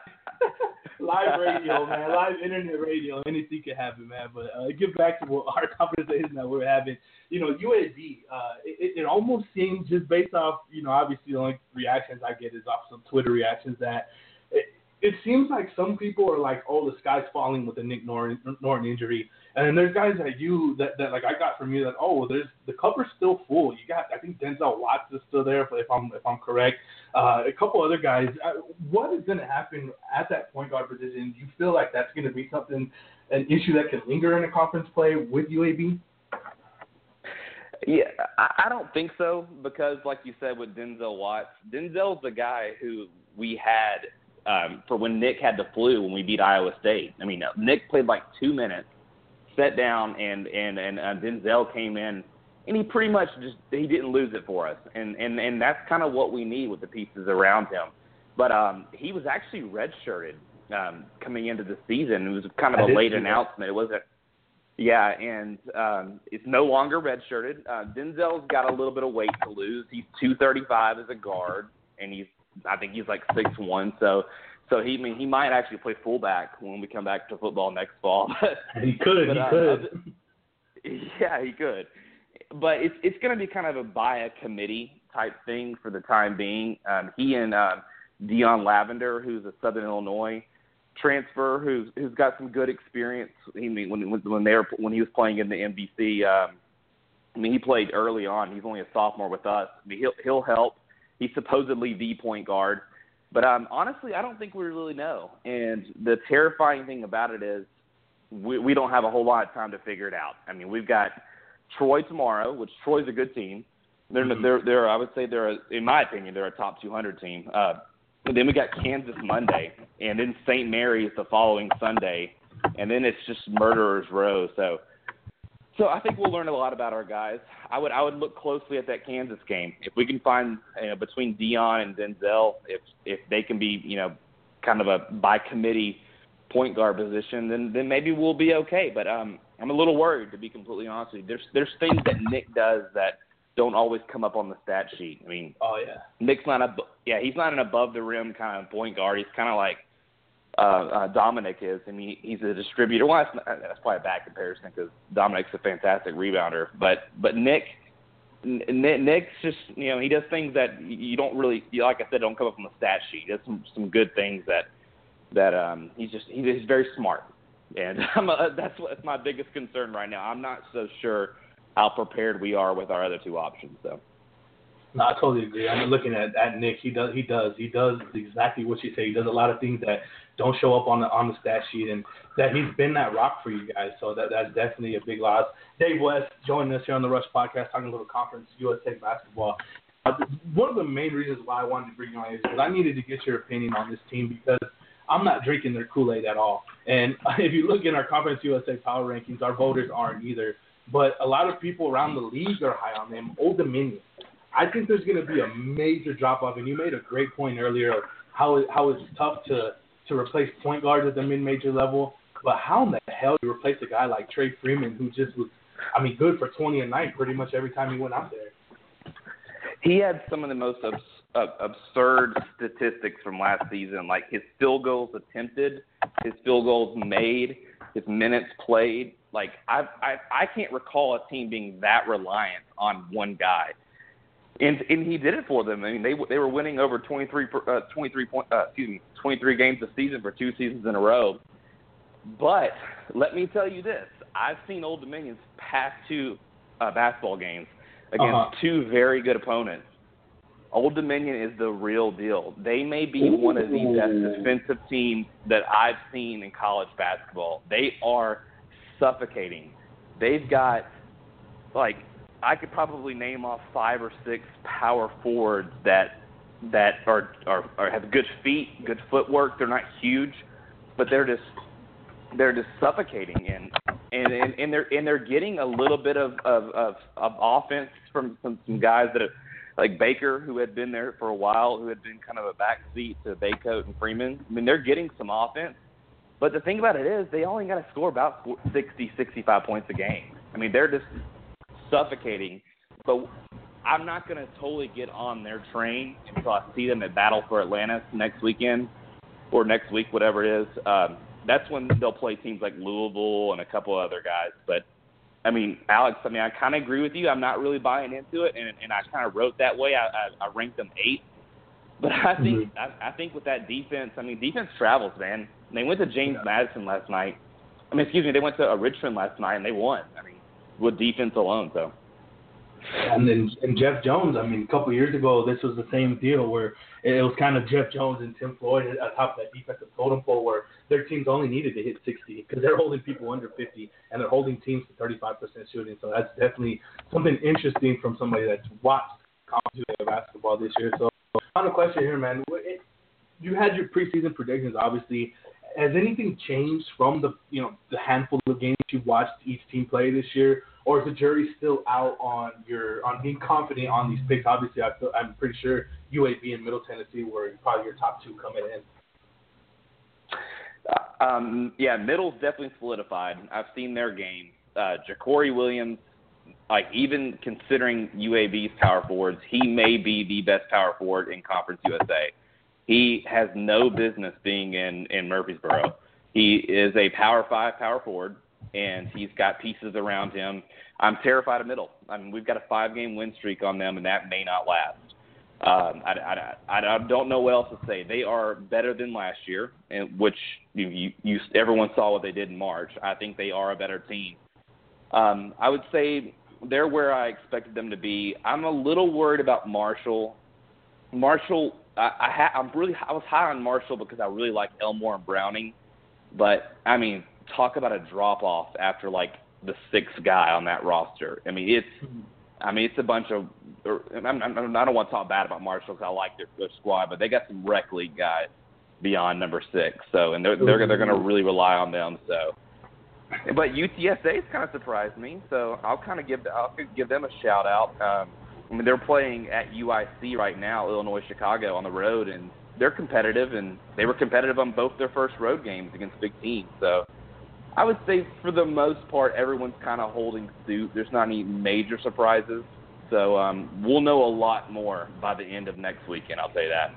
live radio, man, live internet radio, anything can happen, man. But uh, get back to what our [LAUGHS] conversation that we're having. You know, UAB, uh, it, it almost seems just based off, you know, obviously the only reactions I get is off some Twitter reactions that it, it seems like some people are like, oh, the sky's falling with the Nick Norton, Norton injury. And then there's guys like you that, that like I got from you that oh there's the cover's still full. You got I think Denzel Watts is still there if I'm if I'm correct. Uh, a couple other guys. Uh, what is going to happen at that point guard position? Do you feel like that's going to be something an issue that can linger in a conference play with UAB? Yeah, I, don't think so because, like you said, with Denzel Watts, Denzel's the guy who we had um, for when Nick had the flu when we beat Iowa State. I mean, Nick played like two minutes, sat down, and and and uh, Denzel came in, and he pretty much just he didn't lose it for us, and and and that's kind of what we need with the pieces around him. But um, he was actually redshirted um, coming into the season. It was kind of a late that. announcement. It wasn't yeah, and um, it's no longer redshirted. Uh, Denzel's got a little bit of weight to lose. He's 235 as a guard, and he's I think he's like six one. So So he I mean he might actually play fullback when we come back to football next fall. [LAUGHS] he could. But, he uh, could. yeah, he could. But it's it's going to be kind of a by a committee type thing for the time being. Um, he and um, Dion Lavender, who's a Southern Illinois transfer, who's who's got some good experience. He mean when when they were when he was playing in the MVC. Um, I mean, he played early on. He's only a sophomore with us. I mean, he'll he'll help. He's supposedly the point guard, but um, honestly, I don't think we really know. And the terrifying thing about it is, we we don't have a whole lot of time to figure it out. I mean, we've got Troy tomorrow, which Troy's a good team. They're mm-hmm. they're they're I would say they're a, in my opinion they're a top 200 team. Uh, and then we got Kansas Monday, and then St. Mary's the following Sunday, and then it's just murderers row. So, so I think we'll learn a lot about our guys. I would I would look closely at that Kansas game if we can find you know, between Dion and Denzel if if they can be you know kind of a by committee point guard position, then then maybe we'll be okay. But um, I'm a little worried to be completely honest with you. There's there's things that Nick does that don't always come up on the stat sheet. I mean, oh yeah, Nick's not a yeah, he's not an above the rim kind of point guard. He's kind of like uh, uh, Dominic is. I mean, he's a distributor. Well, that's, not, that's probably a bad comparison because Dominic's a fantastic rebounder, but but Nick. Nick, Nick's just you know he does things that you don't really like I said don't come up on the stat sheet. He does some some good things that that um he's just he's very smart and [LAUGHS] I'm a, that's what, that's my biggest concern right now. I'm not so sure how prepared we are with our other two options. though. No, I totally agree. I'm looking at, at Nick. He does he does he does exactly what you say. He does a lot of things that don't show up on the on the stat sheet, and that he's been that rock for you guys. So that that's definitely a big loss. Dave West joining us here on the Rush Podcast, talking a little conference USA basketball. Uh, one of the main reasons why I wanted to bring you on is because I needed to get your opinion on this team because I'm not drinking their Kool Aid at all. And [LAUGHS] if you look in our Conference USA power rankings, our voters aren't either but a lot of people around the league are high on them. Old Dominion. I think there's going to be a major drop off, and you made a great point earlier of how how it's tough to to replace point guards at the mid major level. But how in the hell do you replace a guy like Trey Freeman, who just was, I mean, good for 20 a night pretty much every time he went out there? He had some of the most uh, absurd statistics from last season, like his field goals attempted, his field goals made, his minutes played. Like I I I can't recall a team being that reliant on one guy. And and he did it for them. I mean, they they were winning over 23 uh, 23 point uh, excuse me 23 games a season for two seasons in a row. But let me tell you this: I've seen Old Dominion's past two uh, basketball games against uh-huh. two very good opponents. Old Dominion is the real deal. They may be Ooh. one of the best defensive teams that I've seen in college basketball. They are suffocating. They've got like I could probably name off five or six power forwards that that are are, are have good feet, good footwork. They're not huge, but they're just they're just suffocating and and and, and they're and they're getting a little bit of of of, of offense from some, some guys that have like Baker, who had been there for a while, who had been kind of a backseat to Bacot and Freeman. I mean, they're getting some offense, but the thing about it is, they only got to score about 60, 65 points a game. I mean, they're just suffocating. But I'm not going to totally get on their train until I see them at Battle for Atlantis next weekend or next week, whatever it is. Um, that's when they'll play teams like Louisville and a couple other guys. But I mean, Alex, I mean, I kind of agree with you. I'm not really buying into it, and and I kind of wrote that way. I, I, I ranked them eight, [LAUGHS] but I think mm-hmm. I, I think with that defense, I mean, defense travels, man. They went to James yeah. Madison last night. I mean, excuse me, they went to Richmond last night and they won. I mean, with defense alone, so. And then and Jeff Jones, I mean, a couple of years ago, this was the same deal where it was kind of Jeff Jones and Tim Floyd atop that defensive totem pole where their teams only needed to hit 60 because they're holding people under 50 and they're holding teams to 35% shooting. So that's definitely something interesting from somebody that's watched college basketball this year. So final question here, man. You had your preseason predictions, obviously. Has anything changed from the you know the handful of games you watched each team play this year, or is the jury still out on your on being confident on these picks? Obviously, I feel, I'm pretty sure UAB and Middle Tennessee were probably your top two coming in. Uh, um, yeah, Middle's definitely solidified. I've seen their game. Uh, JaCorey Williams, like even considering UAB's power forwards, he may be the best power forward in Conference USA. He has no business being in in Murfreesboro. He is a power five, power forward, and he's got pieces around him. I'm terrified of middle. I mean, we've got a five game win streak on them, and that may not last. Um, I, I, I, I don't know what else to say. They are better than last year, and which you, you, you everyone saw what they did in March. I think they are a better team. Um, I would say they're where I expected them to be. I'm a little worried about Marshall. Marshall, I, I ha, I'm really I was high on Marshall because I really like Elmore and Browning, but I mean, talk about a drop off after like the sixth guy on that roster. I mean, it's mm-hmm. I mean, it's a bunch of. Er, or, I'm, I'm, I don't want to talk bad about Marshall because I like their, their squad, but they got some rec league guys beyond number six. So, and they're they're they're going to mm-hmm. really rely on them. So, but UTSA's kind of surprised me. So I'll kind of give I'll give them a shout out. Um, I mean, they're playing at UIC right now, Illinois Chicago on the road, and they're competitive, and they were competitive on both their first road games against big teams. So I would say for the most part, everyone's kind of holding suit. There's not any major surprises. So um, we'll know a lot more by the end of next weekend. I'll say that.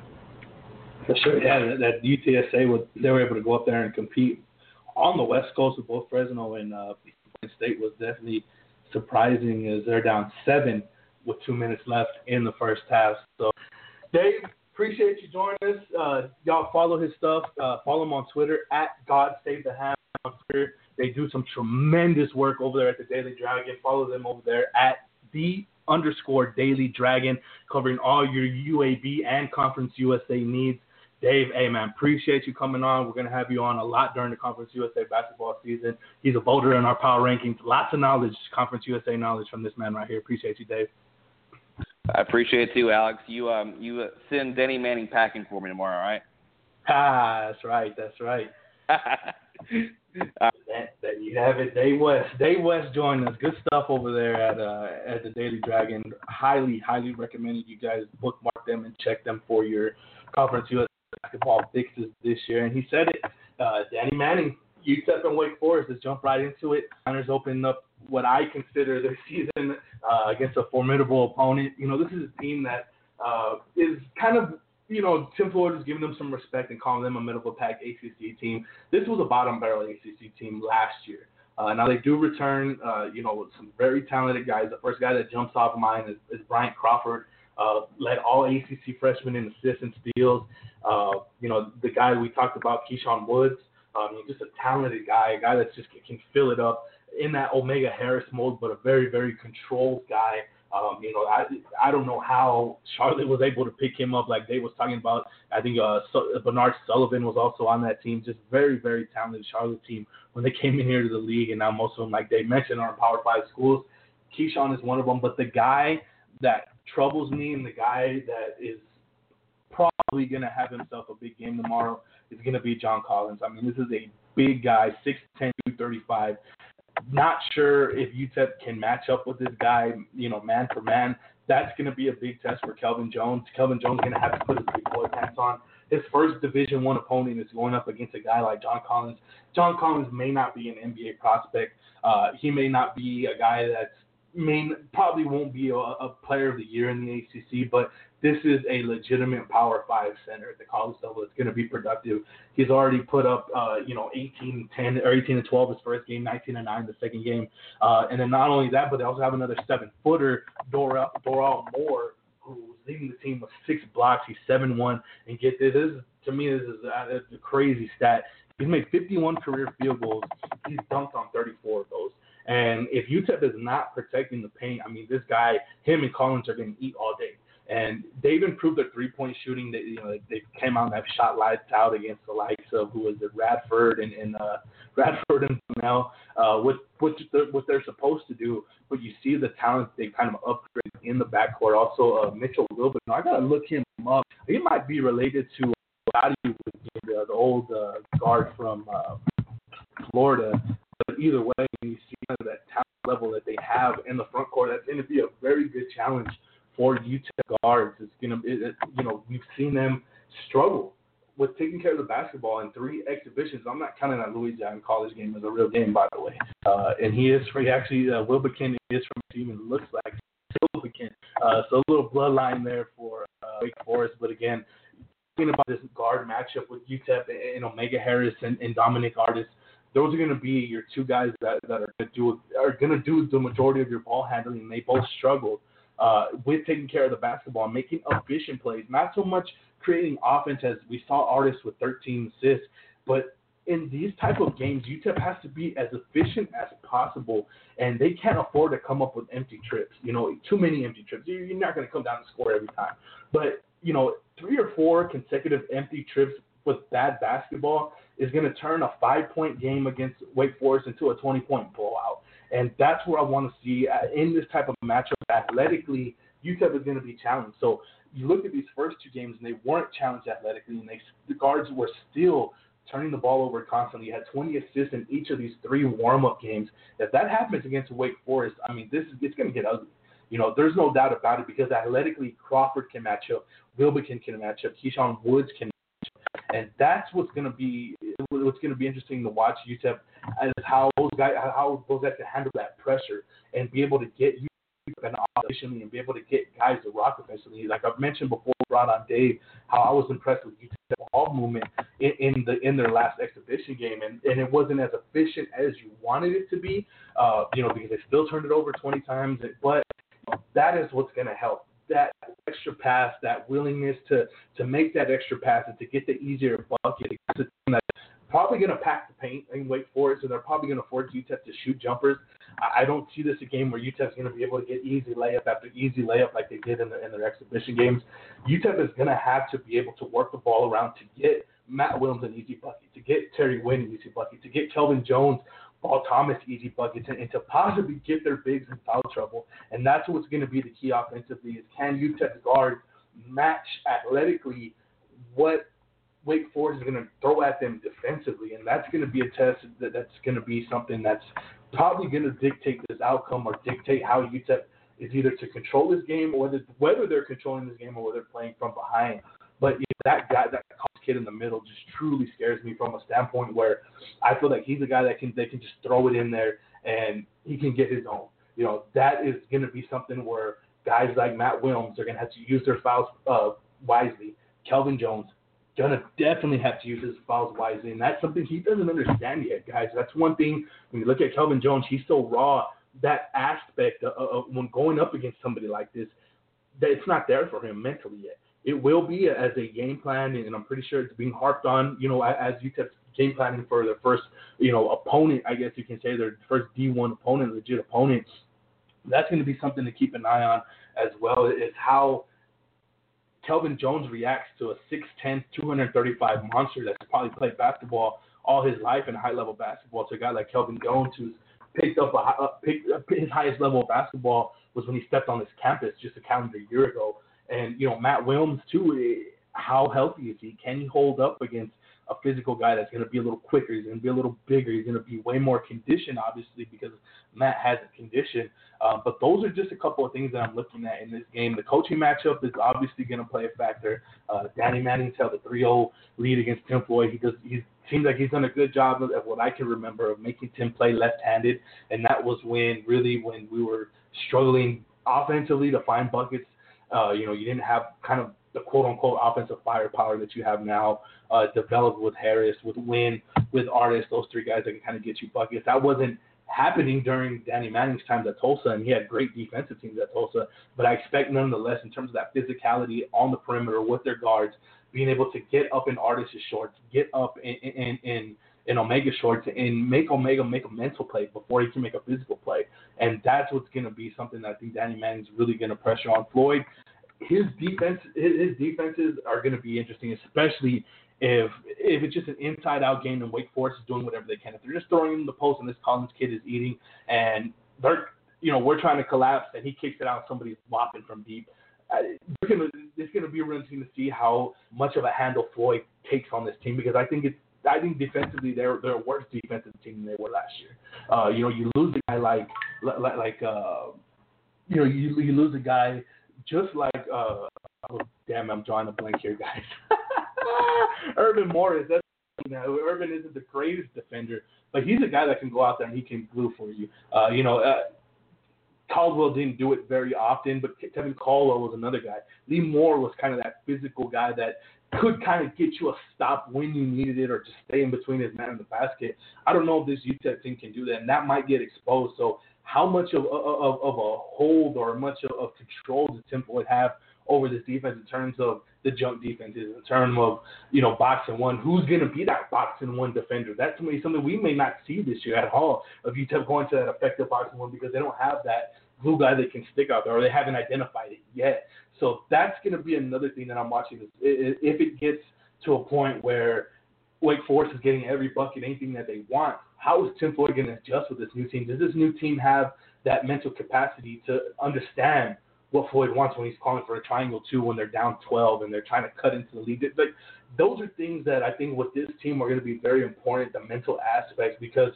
For sure, yeah. That, UTSA was they were able to go up there and compete on the West Coast with both Fresno and uh, State was definitely surprising. As they're down seven with two minutes left in the first half. So, Dave, appreciate you joining us. Uh, y'all follow his stuff. Uh, follow him on Twitter at God Save the Ham They do some tremendous work over there at the Daily Dragon. Follow them over there at the underscore Daily Dragon, covering all your UAB and Conference USA needs. Dave, hey man, appreciate you coming on. We're gonna have you on a lot during the Conference USA basketball season. He's a voter in our power rankings. Lots of knowledge, Conference USA knowledge from this man right here. Appreciate you, Dave. I appreciate it too, Alex. You um you send Danny Manning packing for me tomorrow, all right? Ah, that's right, that's right. [LAUGHS] that, that you have it. Dave West. Dave West joined us. Good stuff over there at uh, at the Daily Dragon. Highly, highly recommended you guys bookmark them and check them for your Conference USA basketball fixes this year. And he said it. Uh, Danny Manning, you UTEP and Wake Forest has jump right into it. Miners opened up what I consider their [LAUGHS] season uh, against a formidable opponent. You know, this is a team that uh, is kind of you know, Tim Floyd is giving them some respect and calling them a middle of the pack ACC team. This was a bottom barrel ACC team last year. Uh, now they do return, uh, you know, some very talented guys. The first guy that jumps off of mine is, is Bryant Crawford. Uh, led all ACC freshmen in assists and steals. Uh, you know, the guy we talked about, Keyshawn Woods, um, just a talented guy, a guy that just can, can fill it up in that Omega Harris mode, but a very, very controlled guy. Um, you know, I I don't know how Charlotte was able to pick him up like they was talking about. I think uh, Bernard Sullivan was also on that team. Just very very talented Charlotte team when they [LAUGHS] came in here to the league, and now most of them, like they mentioned, are in Power Five schools. Keyshawn is one of them, but the guy that troubles me and the guy that is probably to have himself a big game tomorrow is to be John Collins. I mean, this is a big guy, 6'10", 235. Not sure if UTEP can match up with this guy, you know, man for man. That's going to be a big test for Kelvin Jones. Kelvin Jones is going to have to put his big boy pants on. His first Division One opponent is going up against a guy like John Collins. John Collins may not be an NBA prospect. Uh, he may not be a guy that's may probably won't be a, a player of the year in the ACC, but this is a legitimate Power Five center at the college level. It's going to be productive. He's already put up, uh, you know, 18 10 or 18 and 12 his first game, 19 and 9 the second game, uh, and then not only that, but they also have another seven footer, Doral, Moore, who's leading the team with six blocks. He's seven one, and get this, this is, to me, this is uh, a crazy stat. He's made 51 career field goals. He's dunked on 34 of those. And if UTEP is not protecting the paint, I mean, this guy, him and Collins are going to eat all day. And they've improved their three point shooting. They you know they came out and have shot lights out against the likes of who was it Radford and, and uh, [LAUGHS] Radford and now uh, what what they're, what they're supposed to do. But you see the talent they kind of upgrade in the backcourt. Also uh, Mitchell Wilbekin. I gotta look him up. He might be related to Scottie, the, the old uh, guard from uh, Florida. But either way, you see kind of that talent level that they have in the front court. That's going to be a very good challenge for UTEP guards. It's gonna, it, you know, we've seen them struggle with taking care of the basketball in three exhibitions. I'm not counting that Louisiana college game as a real game, by the way. Uh, and he is he actually uh, Wilbekin is from a team and looks like Wilbekin. Uh, so a little bloodline there for uh, Wake Forest, but again. thinking about this guard matchup with UTEP and Omega Harris and, and Dominic Artis, those are going to be your two guys that, that are going to do are going to do the majority of your ball handling. And they both struggled uh, with taking care of the basketball, and making efficient plays, not so much creating offense as we saw Artis with 13 assists, but in these type of games, UTEP has to be as efficient as possible, and they can't afford to come up with empty trips. You know, too many empty trips. You're not going to come down and score every time. But you know, three or four consecutive empty trips with bad basketball is going to turn a five-point game against Wake Forest into a 20-point blowout. And that's where I want to see uh, in this type of matchup. Athletically, UTEP is going to be challenged. So you look at these first two games, and they weren't challenged athletically, and they, the guards were still turning the ball over constantly. You had 20 assists in each of these three warm-up games. If that happens against Wake Forest, I mean, this is it's going to get ugly. You know, there's no doubt about it because athletically Crawford can match up, Wilbekin can match up, Keyshawn Woods can and that's what's going to be what's going to be interesting to watch UTEP as how those guys how those guys can handle that pressure and be able to get you and efficiently and be able to get guys to rock efficiently. Like I've mentioned before, brought on Dave, how I was impressed with UTEP ball movement in, in the in their last exhibition game, and, and it wasn't as efficient as you wanted it to be, uh, you know, because they still turned it over 20 times. But that is what's going to help. That extra pass, that willingness to to make that extra pass and to get the easier bucket. It's a team that's probably going to pack the paint and wait for it. So they're probably going to force UTEP to shoot jumpers. I don't see this a game where UTEP's going to be able to get easy layup after easy layup like they did in, the, in their exhibition games. UTEP is going to have to be able to work the ball around to get Matt Willms an easy bucket, to get Terry Winn an easy bucket, to get Kelvin Jones, Paul Thomas easy buckets, and, and to possibly get their bigs in foul trouble. And that's what's going to be the key offensively is can UTEP's guard match athletically what Wake Forest is going to throw at them defensively, and that's going to be a test that that's going to be something that's probably going to dictate this outcome or dictate how UTEP is either to control this game or whether whether they're controlling this game or whether they're playing from behind. But know, that guy, that kid in the middle, just truly scares me from a standpoint where I feel like he's a guy that can they can just throw it in there and he can get his own. You know, that is going to be something where guys like Matt Willms are going to have to use their fouls uh, wisely. Kelvin Jones, gonna definitely have to use his fouls wisely, and that's something he doesn't understand yet, guys. That's one thing when you look at Kelvin Jones, he's so raw. That aspect of, of when going up against somebody like this, that it's not there for him mentally yet. It will be as a game plan, and I'm pretty sure it's being harped on. You know, as UTEP's game planning for their first, you know, opponent. I guess you can say their first D1 opponent, legit opponent. That's going to be something to keep an eye on as well. Is how Kelvin Jones reacts to a 6'10", 235 monster that's probably played basketball all his life in high level basketball to a guy like Kelvin Jones who's picked up a, a uh, picked, his highest level of basketball was when he stepped on this campus just a calendar year ago. And you know Matt Willms too. Eh, how healthy is he? Can he hold up against a physical guy that's going to be a little quicker. He's going to be a little bigger. He's going to be way more conditioned, obviously, because Matt has a condition. Uh, but those are just a couple of things that I'm looking at in this game. The coaching matchup is obviously going to play a factor. Uh, Danny Manning's held a 3-0 lead against Tim Floyd. He does. He seems like he's done a good job of what I can remember of making Tim play left-handed, and that was when really when we were struggling offensively to find buckets. Uh, you know, you didn't have kind of the quote unquote offensive firepower that you have now uh, developed with Harris, with Winn, with Artis, those three guys that can kind of get you buckets. That wasn't happening during Danny Manning's time at Tulsa, and he had great defensive teams at Tulsa. But I expect nonetheless, in terms of that physicality on the perimeter with their guards, being able to get up in Artis' shorts, get up in in, in in Omega shorts and make Omega make a mental play before he can make a physical play. And that's what's going to be something that I think Danny Manning's really going to pressure on Floyd his defense his, defenses are going to be interesting, especially if if it's just an inside out game and Wake Forest is doing whatever they can. If they're just throwing in the post and this Collins kid is eating and they're you know we're trying to collapse and he kicks it out, somebody's whopping from deep. Gonna, it's going to be really interesting to see how much of a handle Floyd takes on this team because I think it's I think defensively they're they're a worse defensive team than they were last year. Uh, you know, you lose a guy like like like uh, you know you you lose a guy just like uh, oh, damn, I'm drawing a blank here, guys. [LAUGHS] Earvin Morris. That's you know, Earvin isn't the greatest defender, but he's a guy that can go out there and he can glue for you. Uh, you know, uh, Caldwell didn't do it very often, but Kevin Caldwell was another guy. Lee Moore was kind of that physical guy that could kind of get you a stop when you needed it or just stay in between his man and the basket. I don't know if this UTEP team can do that, and that might get exposed. So how much of of, of a hold or much of, of control does Tim Floyd have over this defense in terms of the jump defenses, in terms of you know box and one? Who's going to be that box and one defender? That's something we may not see this year at all. If UTEP going to that effective box and one because they don't have that glue guy that can stick out there, or they haven't identified it yet. So that's going to be another thing that I'm watching. If it gets to a point where Wake Forest is getting every bucket, anything that they want, how is Tim Floyd going to adjust with this new team? Does this new team have that mental capacity to understand what Floyd wants when he's calling for a triangle two when they're down 12 and they're trying to cut into the lead? Like those are things that I think with this team are going to be very important, the mental aspects, because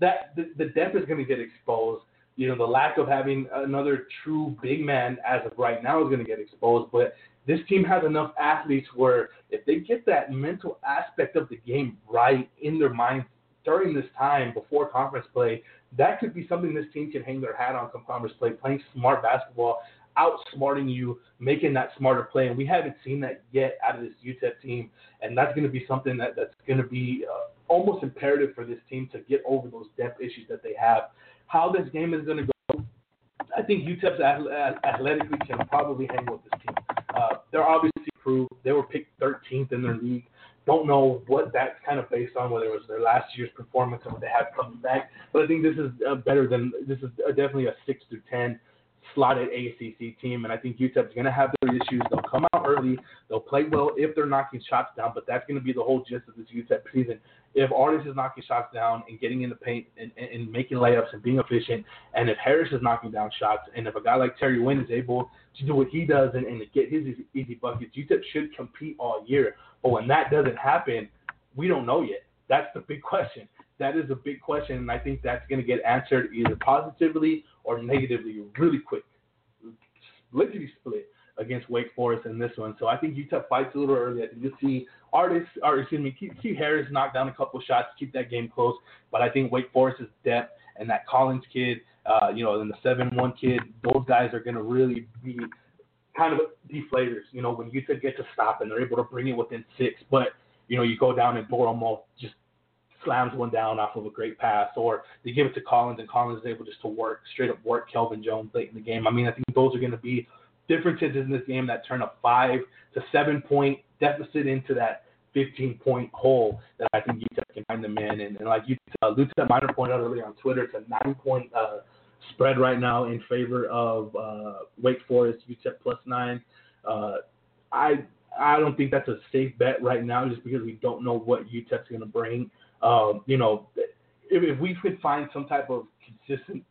that the, the depth is going to get exposed you know, the lack of having another true big man as of right now is going to get exposed. But this team has enough athletes where if they get that mental aspect of the game right in their minds during this time before conference play, that could be something this team can hang their hat on come conference play, playing smart basketball, outsmarting you, making that smarter play. And we haven't seen that yet out of this UTEP team. And that's going to be something that, that's going to be uh, almost imperative for this team to get over those depth issues that they have how this game is going to go, I think UTEP's athletically can probably hang with this team. Uh, they're obviously improved. They were picked 13th in their league. Don't know what that's kind of based on, whether it was their last year's performance and what they have coming back. But I think this is uh, better than this is definitely a six through ten slotted ACC team, and I think UTEP's going to have their issues. They'll come out early. They'll play well if they're knocking shots down, but that's going to be the whole gist of this UTEP season. If Artis is knocking shots down and getting in the paint and, and, and making layups and being efficient, and if Harris is knocking down shots, and if a guy like Terry Winn is able to do what he does and, and to get his easy, easy buckets, UTEP should compete all year. But when that doesn't happen, we don't know yet. That's the big [LAUGHS] question that is a big question, and I think that's going to get answered either positively or negatively really quick. Lickety split against Wake Forest in this one. So I think UTEP fights a little early. I think you'll see Artis, or excuse me, keep Harris knocked down a couple shots, to keep that game close. But I think Wake Forest's depth and that Collins kid, uh, you know, and the seven-one kid, those guys are going to really be kind of deflators. You know, when UTEP gets to stop and they're able to bring it within six, but you know, you go down and Doral Moore just slams one down off of a great pass, or they give it to Collins and Collins is able just to work straight up work Kelvin Jones late in the game. I mean, I think those are going to be differences in this game that turn a five to seven point deficit into that 15 point hole that I think UTEP can find them in. And, and like you, uh, Lieutenant Miner pointed out earlier on Twitter, it's a nine point uh, spread right now in favor of uh, Wake Forest, UTEP plus nine. Uh, I I don't think that's a safe bet right now, just because we don't know what UTEP's going to bring. Um, you know, if, if we could find some type of consistent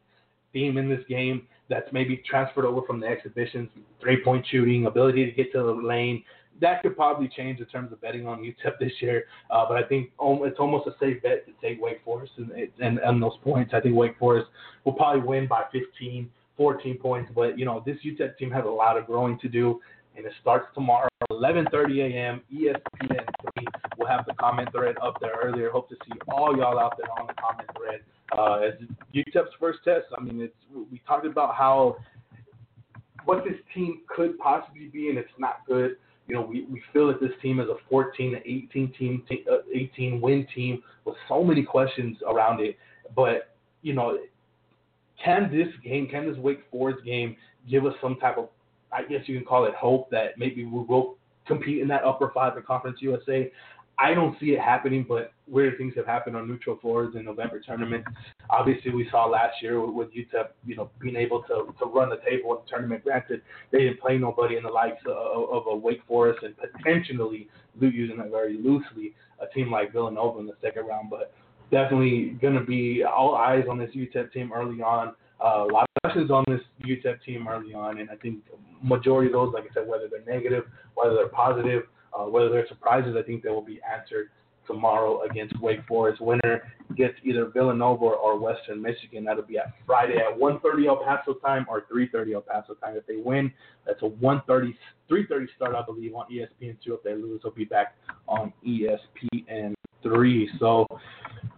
theme in this game that's maybe transferred over from the exhibitions, three point shooting, ability to get to the lane, that could probably change in terms of betting on UTEP this year. Uh, but I think it's almost a safe bet to take Wake Forest and, and, and those points. I think Wake Forest will probably win by 15, 14 points. But, you know, this UTEP team has a lot of growing to do and it starts tomorrow, 11:30 a.m. ESPN 3. We'll have the comment thread up there earlier. Hope to see all y'all out there on the comment thread. Uh, as UTEP's first test, I mean, it's we talked about how what this team could possibly be, and it's not good. You know, we, we feel that this team is a 14 to 18 team, uh, 18 win team with so many questions around it. But you know, can this game, can this Wake Forest game, give us some type of I guess you can call it hope that maybe we will compete in that upper five of Conference USA. I don't see it happening, but weird things have happened on neutral floors in November tournament. Obviously, we saw last year with UTEP, you know, being able to, to run the table in the tournament. Granted, they didn't play nobody in the likes of, of a Wake Forest and potentially using that very loosely, a team like Villanova in the second round. But definitely going to be all eyes on this UTEP team early on. Uh, a lot of questions on this UTEP team early on, and I think majority of those, like I said, whether they're negative, whether they're positive, uh, whether they're surprises, I think they will be answered tomorrow against Wake Forest. Winner gets either Villanova or Western Michigan. That'll be at Friday at 1:30 El Paso time or 3:30 El Paso time. If they win, that's a 1:30 3:30 start, I believe, on ESPN2. If they lose, they'll be back on ESPN3. So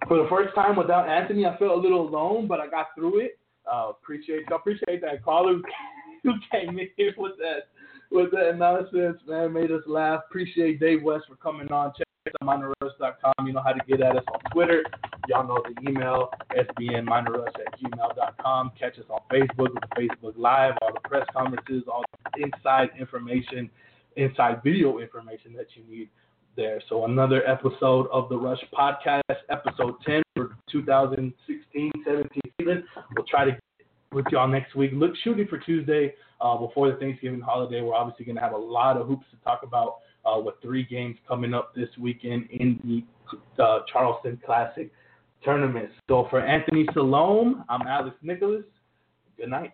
for the first time without Anthony, I felt a little alone, but I got through it. Uh, appreciate I appreciate that caller [LAUGHS] who came in with that with that nonsense, man. Made us laugh. Appreciate Dave West for coming on. Check out minerrush.com. You know how to get at us on Twitter. Y'all know the email, sbnminerrush at gmail.com. Catch us on Facebook with the Facebook Live, all the press conferences, all the inside information, inside video information that you need there. So another episode of the Rush Podcast, episode 10 for 2016-17 season. We'll try to get with y'all next week. Look, shooting for Tuesday uh, before the Thanksgiving holiday. We're obviously going to have a lot of hoops to talk about uh, with three games coming up this weekend in the uh, Charleston Classic tournament. So for Anthony Salom, I'm Alex Nicolas. Good night.